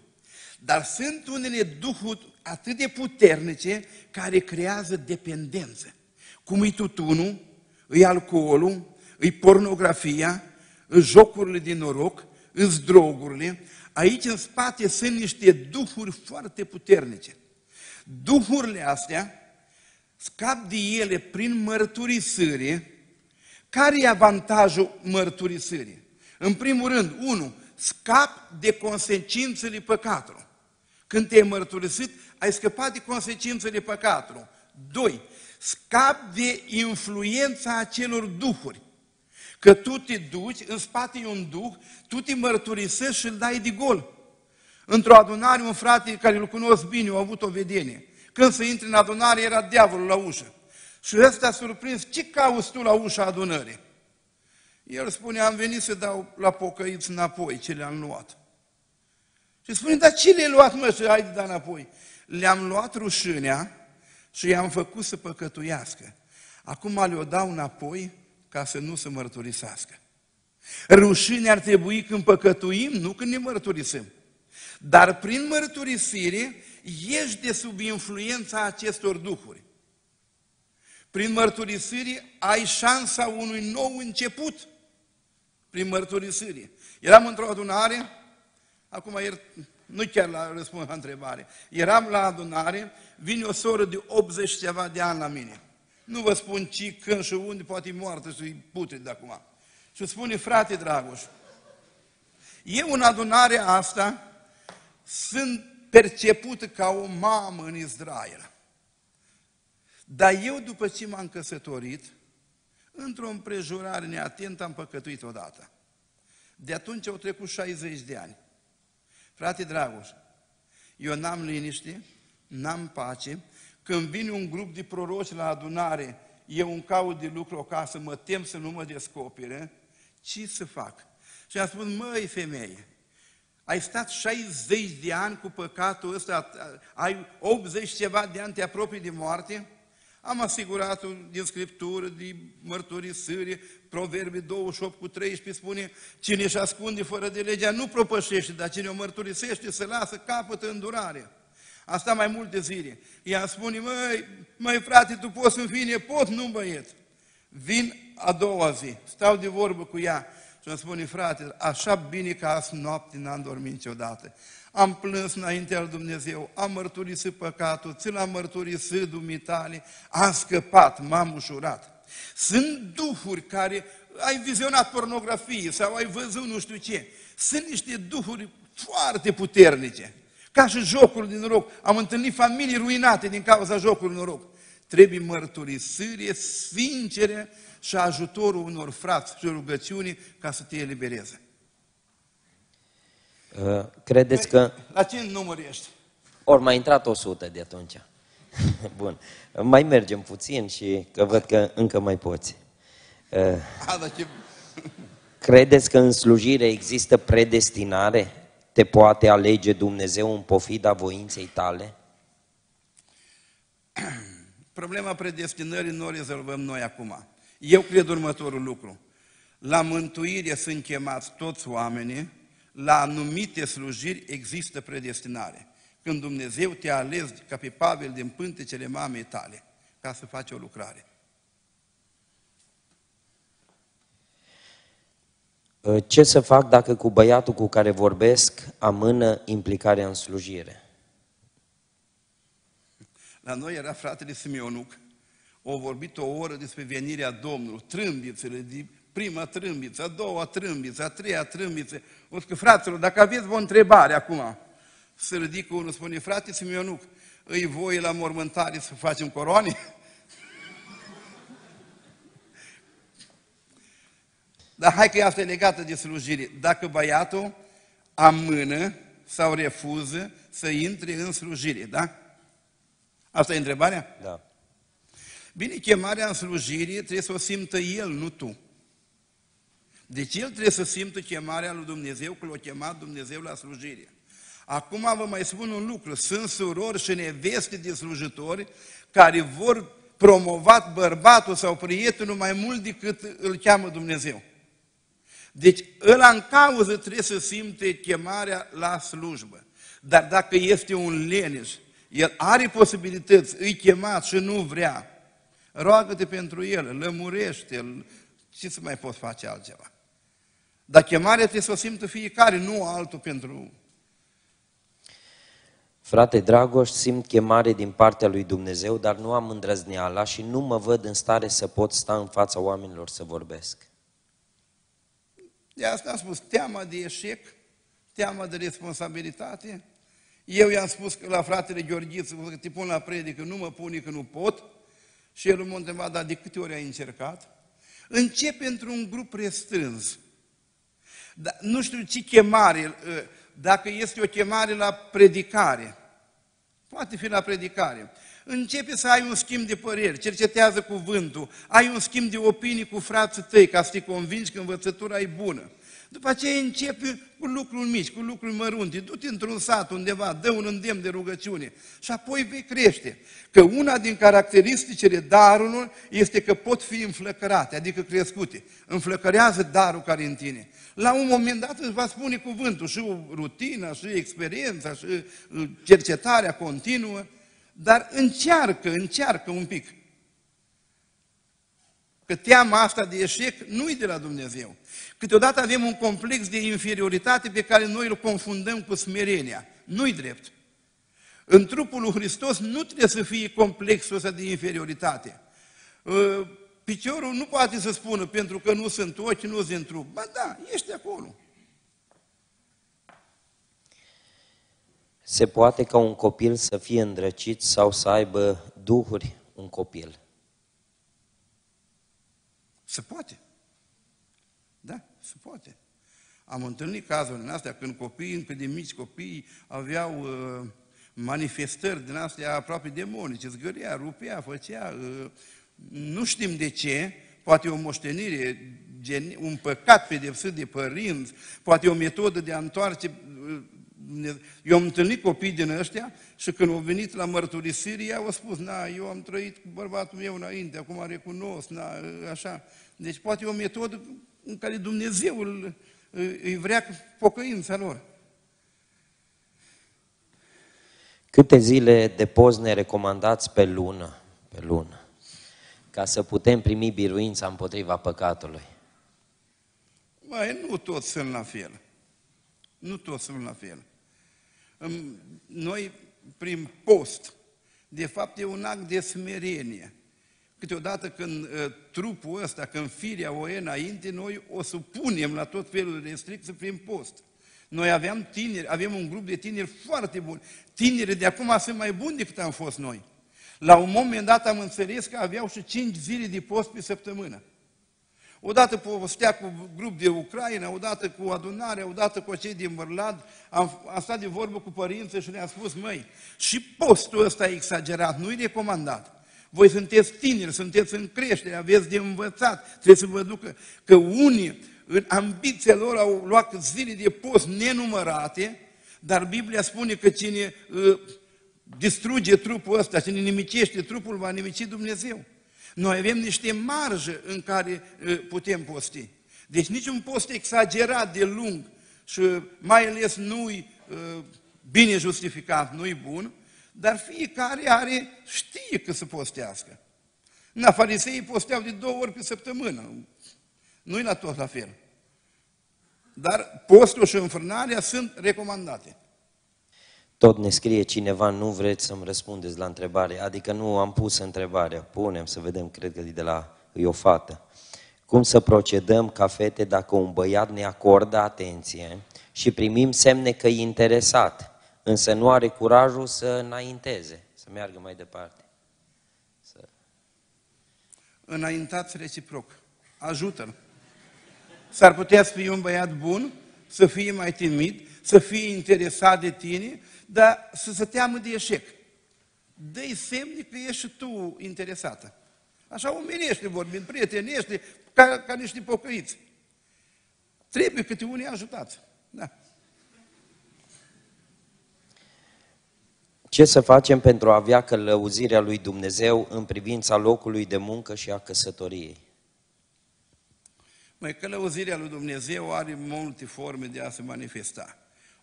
Dar sunt unele duhuri atât de puternice care creează dependență. Cum e tutunul, e alcoolul, e pornografia, e jocurile din noroc, e drogurile. Aici în spate sunt niște duhuri foarte puternice. Duhurile astea scap de ele prin mărturisire, care e avantajul mărturisirii? În primul rând, unu, scap de consecințele păcatului. Când te-ai mărturisit, ai scăpat de consecințele păcatului. Doi, scap de influența acelor duhuri. Că tu te duci, în spate e un duh, tu te mărturisești și îl dai de gol. Într-o adunare, un frate care îl cunosc bine, a avut o vedenie. Când se intre în adunare, era diavolul la ușă. Și ăsta a surprins, ce cauți tu la ușa adunării? El spune, am venit să dau la pocăiți înapoi ce le-am luat. Și spune, dar ce le-ai luat, mă, și ai de da înapoi? Le-am luat rușinea și i-am făcut să păcătuiască. Acum le-o dau înapoi ca să nu se mărturisească. Rușine ar trebui când păcătuim, nu când ne mărturisim. Dar prin mărturisire ești de sub influența acestor duhuri. Prin mărturisire ai șansa unui nou început. Prin mărturisire. Eram într-o adunare, acum ier, nu chiar la răspuns la întrebare, eram la adunare, vine o soră de 80 ceva de ani la mine. Nu vă spun ci, când și unde, poate e moartă și e putred de acum. Și spune, frate Dragoș, eu în adunarea asta sunt percepută ca o mamă în Israel. Dar eu, după ce m-am căsătorit, într-o împrejurare neatentă am păcătuit odată. De atunci au trecut 60 de ani. Frate Dragoș, eu n-am liniște, n-am pace. Când vine un grup de proroci la adunare, eu un caut de lucru acasă, mă tem să nu mă descopere, ce să fac? Și am spus, măi femeie, ai stat 60 de ani cu păcatul ăsta, ai 80 ceva de ani, te apropii de moarte? Am asigurat din Scriptură, din mărturisire, Proverbe 28 cu 13 spune, cine își ascunde fără de legea nu propășește, dar cine o mărturisește să lasă capătă îndurare. Asta mai multe zile. Ea spune, măi, măi frate, tu poți să fii nepot, nu băiet. Vin a doua zi, stau de vorbă cu ea și îmi spune, frate, așa bine că azi noapte n-am dormit niciodată. Am plâns înaintea lui Dumnezeu, am mărturisit păcatul, ți l-am mărturisit dumitale, am scăpat, m-am ușurat. Sunt duhuri care ai vizionat pornografie sau ai văzut nu știu ce. Sunt niște duhuri foarte puternice. Ca și jocul din noroc. Am întâlnit familii ruinate din cauza jocului noroc. Trebuie mărturisire sincere și ajutorul unor frați și rugăciuni ca să te elibereze. Uh, credeți că... La ce număr ești? Ori mai intrat 100 de atunci. Bun. Mai mergem puțin și că văd că încă mai poți. Uh, A, dar ce... Credeți că în slujire există predestinare? Te poate alege Dumnezeu în pofida voinței tale? Problema predestinării nu o rezolvăm noi acum. Eu cred următorul lucru. La mântuire sunt chemați toți oamenii, la anumite slujiri există predestinare. Când Dumnezeu te-a ales ca pe Pavel din pântecele mamei tale, ca să faci o lucrare. Ce să fac dacă cu băiatul cu care vorbesc amână implicarea în slujire? La noi era fratele Simionuc, au vorbit o oră despre venirea Domnului, trâmbițele, de prima trâmbiță, a doua trâmbiță, a treia trâmbiță. O că, fraților, dacă aveți o întrebare acum, să ridică unul, spune, frate Simionuc, îi voi la mormântare să facem coroane? Dar hai că asta e legată de slujire. Dacă băiatul amână sau refuză să intre în slujire, da? Asta e întrebarea? Da. Bine, chemarea în slujire trebuie să o simtă el, nu tu. Deci el trebuie să simtă chemarea lui Dumnezeu, că l-a chemat Dumnezeu la slujire. Acum vă mai spun un lucru. Sunt surori și neveste de slujitori care vor promovat bărbatul sau prietenul mai mult decât îl cheamă Dumnezeu. Deci ăla în cauză trebuie să simte chemarea la slujbă. Dar dacă este un leneș, el are posibilități, îi chemat și nu vrea, roagă-te pentru el, lămurește-l, ce să mai poți face altceva? Dar chemarea trebuie să o simtă fiecare, nu altul pentru... Frate Dragoș, simt chemare din partea lui Dumnezeu, dar nu am îndrăzneala și nu mă văd în stare să pot sta în fața oamenilor să vorbesc. De asta am spus, teama de eșec, teama de responsabilitate. Eu i-am spus că la fratele Gheorghiță, că te pun la predică, nu mă pune că nu pot. Și el m-a întrebat, dar de câte ori ai încercat? Începe într-un grup restrâns. Dar nu știu ce chemare, dacă este o chemare la predicare, poate fi la predicare, începe să ai un schimb de păreri, cercetează cuvântul, ai un schimb de opinii cu frații tăi ca să te convingi că învățătura e bună. După aceea începe cu lucruri mici, cu lucruri mărunte, du-te într-un sat undeva, dă un îndemn de rugăciune și apoi vei crește. Că una din caracteristicile darurilor este că pot fi înflăcărate, adică crescute. Înflăcărează darul care în tine. La un moment dat îți va spune cuvântul și rutina, și experiența, și uh, cercetarea continuă, dar încearcă, încearcă un pic. Că teama asta de eșec nu e de la Dumnezeu. Câteodată avem un complex de inferioritate pe care noi îl confundăm cu smerenia. Nu-i drept. În trupul lui Hristos nu trebuie să fie complexul ăsta de inferioritate. Ă, piciorul nu poate să spună pentru că nu sunt ochi, nu sunt trup. Ba da, ești acolo. Se poate ca un copil să fie îndrăcit sau să aibă duhuri un copil? Se poate. Da, se poate. Am întâlnit cazuri din astea când copiii, încă de mici copii, aveau uh, manifestări din astea aproape demonice, zgărea, rupea, făcea, uh, nu știm de ce, poate o moștenire, un păcat pedepsit de părinți, poate o metodă de a întoarce uh, eu am întâlnit copii din ăștia și când au venit la mărturisire, ei au spus, na, eu am trăit cu bărbatul meu înainte, acum recunosc, na, așa. Deci poate e o metodă în care Dumnezeu îl, îi vrea pocăința lor. Câte zile de post ne recomandați pe lună, pe lună, ca să putem primi biruința împotriva păcatului? Mai nu toți sunt la fel. Nu toți sunt la fel. Noi, prin post, de fapt e un act de smerenie. Câteodată când uh, trupul ăsta, când firea o e înainte, noi o supunem la tot felul de restricții prin post. Noi aveam tineri, avem un grup de tineri foarte buni. Tinerii de acum sunt mai buni decât am fost noi. La un moment dat am înțeles că aveau și cinci zile de post pe săptămână. Odată povestea cu grup de Ucraina, odată cu adunarea, odată cu cei din Mărlad, am, am stat de vorbă cu părinții și le-am spus, măi, și postul ăsta e exagerat, nu-i recomandat. Voi sunteți tineri, sunteți în creștere, aveți de învățat, trebuie să vă ducă că unii în ambiția lor au luat zile de post nenumărate, dar Biblia spune că cine uh, distruge trupul ăsta, cine nimicește trupul, va nimici Dumnezeu. Noi avem niște marjă în care uh, putem posti. Deci niciun post exagerat de lung și mai ales nu-i uh, bine justificat, nu-i bun, dar fiecare are, știe că se postească. Na, fariseii posteau de două ori pe săptămână. Nu-i la tot la fel. Dar postul și înfrânarea sunt recomandate. Tot ne scrie cineva, nu vreți să-mi răspundeți la întrebare, adică nu am pus întrebarea, punem să vedem, cred că e de la e o fată. Cum să procedăm ca fete dacă un băiat ne acordă atenție și primim semne că e interesat, însă nu are curajul să înainteze, să meargă mai departe? Să... Înaintați reciproc. Ajută-l. S-ar putea să fie un băiat bun, să fie mai timid, să fie interesat de tine, dar să se teamă de eșec. Dă-i semne că ești și tu interesată. Așa omenește vorbind, prietenește, ca, ca niște pocăiți. Trebuie câte unii ajutați. Da. Ce să facem pentru a avea călăuzirea lui Dumnezeu în privința locului de muncă și a căsătoriei? Mai călăuzirea lui Dumnezeu are multe forme de a se manifesta.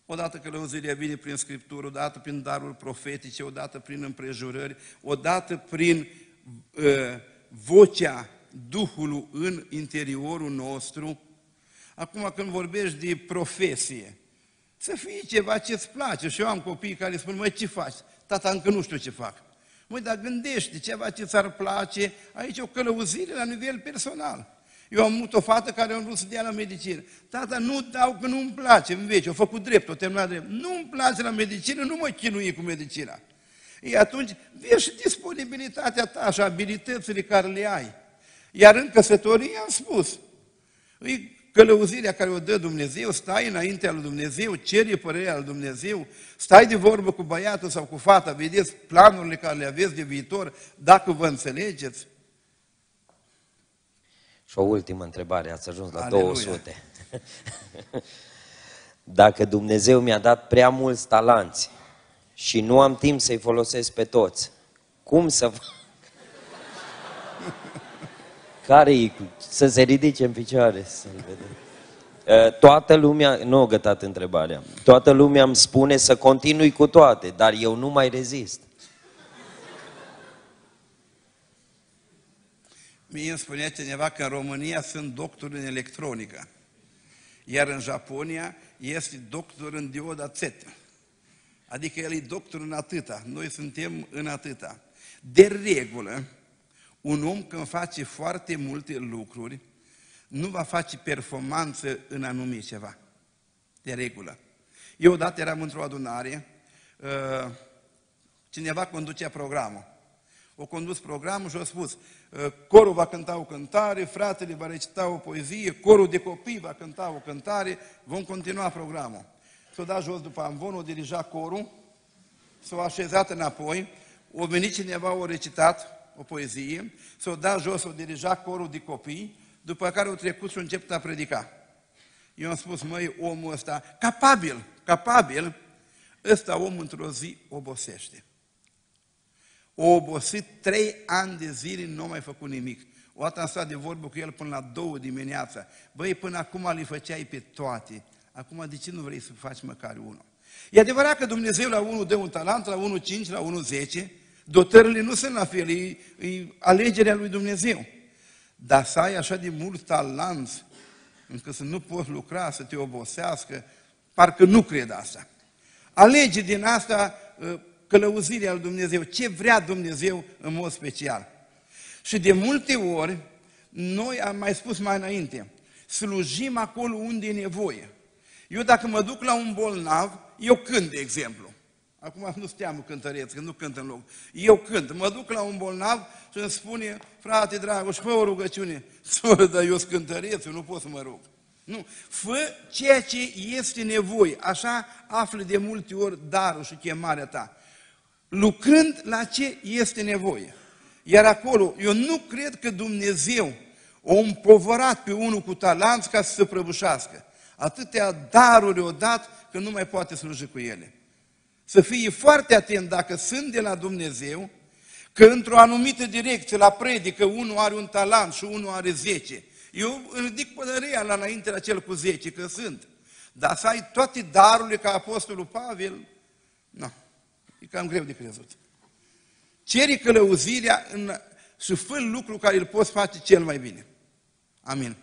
Odată călăuzirea vine prin Scriptură, odată prin darul profetice, odată prin împrejurări, odată prin uh, vocea Duhului în interiorul nostru. Acum când vorbești de profesie, să fie ceva ce-ți place. Și eu am copii care spun, măi, ce faci? Tata, încă nu știu ce fac. Măi, dar gândește ceva ce ți-ar place, aici o călăuzire la nivel personal. Eu am avut o fată care a vrut să dea la medicină. Tata, nu dau că nu-mi place, în veci, o făcut drept, o terminat drept. Nu-mi place la medicină, nu mă chinui cu medicina. E atunci, vezi și disponibilitatea ta și abilitățile care le ai. Iar în căsătorie am spus, e călăuzirea care o dă Dumnezeu, stai înaintea lui Dumnezeu, ceri părerea lui Dumnezeu, stai de vorbă cu băiatul sau cu fata, vedeți planurile care le aveți de viitor, dacă vă înțelegeți. Și o ultimă întrebare, ați ajuns la Aleluia. 200. Dacă Dumnezeu mi-a dat prea mulți talanți și nu am timp să-i folosesc pe toți, cum să fac? Care e să se ridice în picioare să-l vedem. Uh, Toată lumea, nu au gătat întrebarea, toată lumea îmi spune să continui cu toate, dar eu nu mai rezist. Mie îmi spunea cineva că în România sunt doctori în electronică, iar în Japonia este doctor în dioda Z. Adică el e doctor în atâta, noi suntem în atâta. De regulă, un om când face foarte multe lucruri, nu va face performanță în anumit ceva. De regulă. Eu odată eram într-o adunare, uh, cineva conducea programul. O condus programul și a spus, uh, corul va cânta o cântare, fratele va recita o poezie, corul de copii va cânta o cântare, vom continua programul. S-a dat jos după amvon, o dirija corul, s-a așezat înapoi, o venit cineva, o recitat o poezie, s-a dat jos, o dirija corul de copii, după care au trecut și au început a predica. Eu am spus, măi, omul ăsta, capabil, capabil, ăsta om într-o zi obosește. O obosit trei ani de zile, nu a mai făcut nimic. O dată am stat de vorbă cu el până la două dimineața. Băi, până acum le făceai pe toate. Acum de ce nu vrei să faci măcar unul? E adevărat că Dumnezeu la unul dă un talent, la unul cinci, la unul zece. Dotările nu sunt la fel, e, e alegerea lui Dumnezeu. Dar să ai așa de mult talent încât să nu poți lucra, să te obosească, parcă nu cred asta. Alege din asta uh, călăuzirea lui Dumnezeu, ce vrea Dumnezeu în mod special. Și de multe ori, noi am mai spus mai înainte, slujim acolo unde e nevoie. Eu dacă mă duc la un bolnav, eu cânt, de exemplu. Acum nu steam cântăreț, că nu cânt în loc. Eu cânt, mă duc la un bolnav și îmi spune, frate Dragoș, fă o rugăciune. Soră, dar eu sunt cântăreț, eu nu pot să mă rug. Nu, fă ceea ce este nevoie. Așa afli de multe ori darul și chemarea ta. Lucrând la ce este nevoie. Iar acolo, eu nu cred că Dumnezeu o împovărat pe unul cu talanți ca să se prăbușească. Atâtea daruri o dat că nu mai poate sluji cu ele. Să fie foarte atent dacă sunt de la Dumnezeu, că într-o anumită direcție, la predică, unul are un talent și unul are zece. Eu îl ridic pădăria la înainte la cel cu zece, că sunt. Dar să ai toate darurile ca Apostolul Pavel, nu, e cam greu de crezut. Ceri călăuzirea în, și fă lucru care îl poți face cel mai bine. Amin.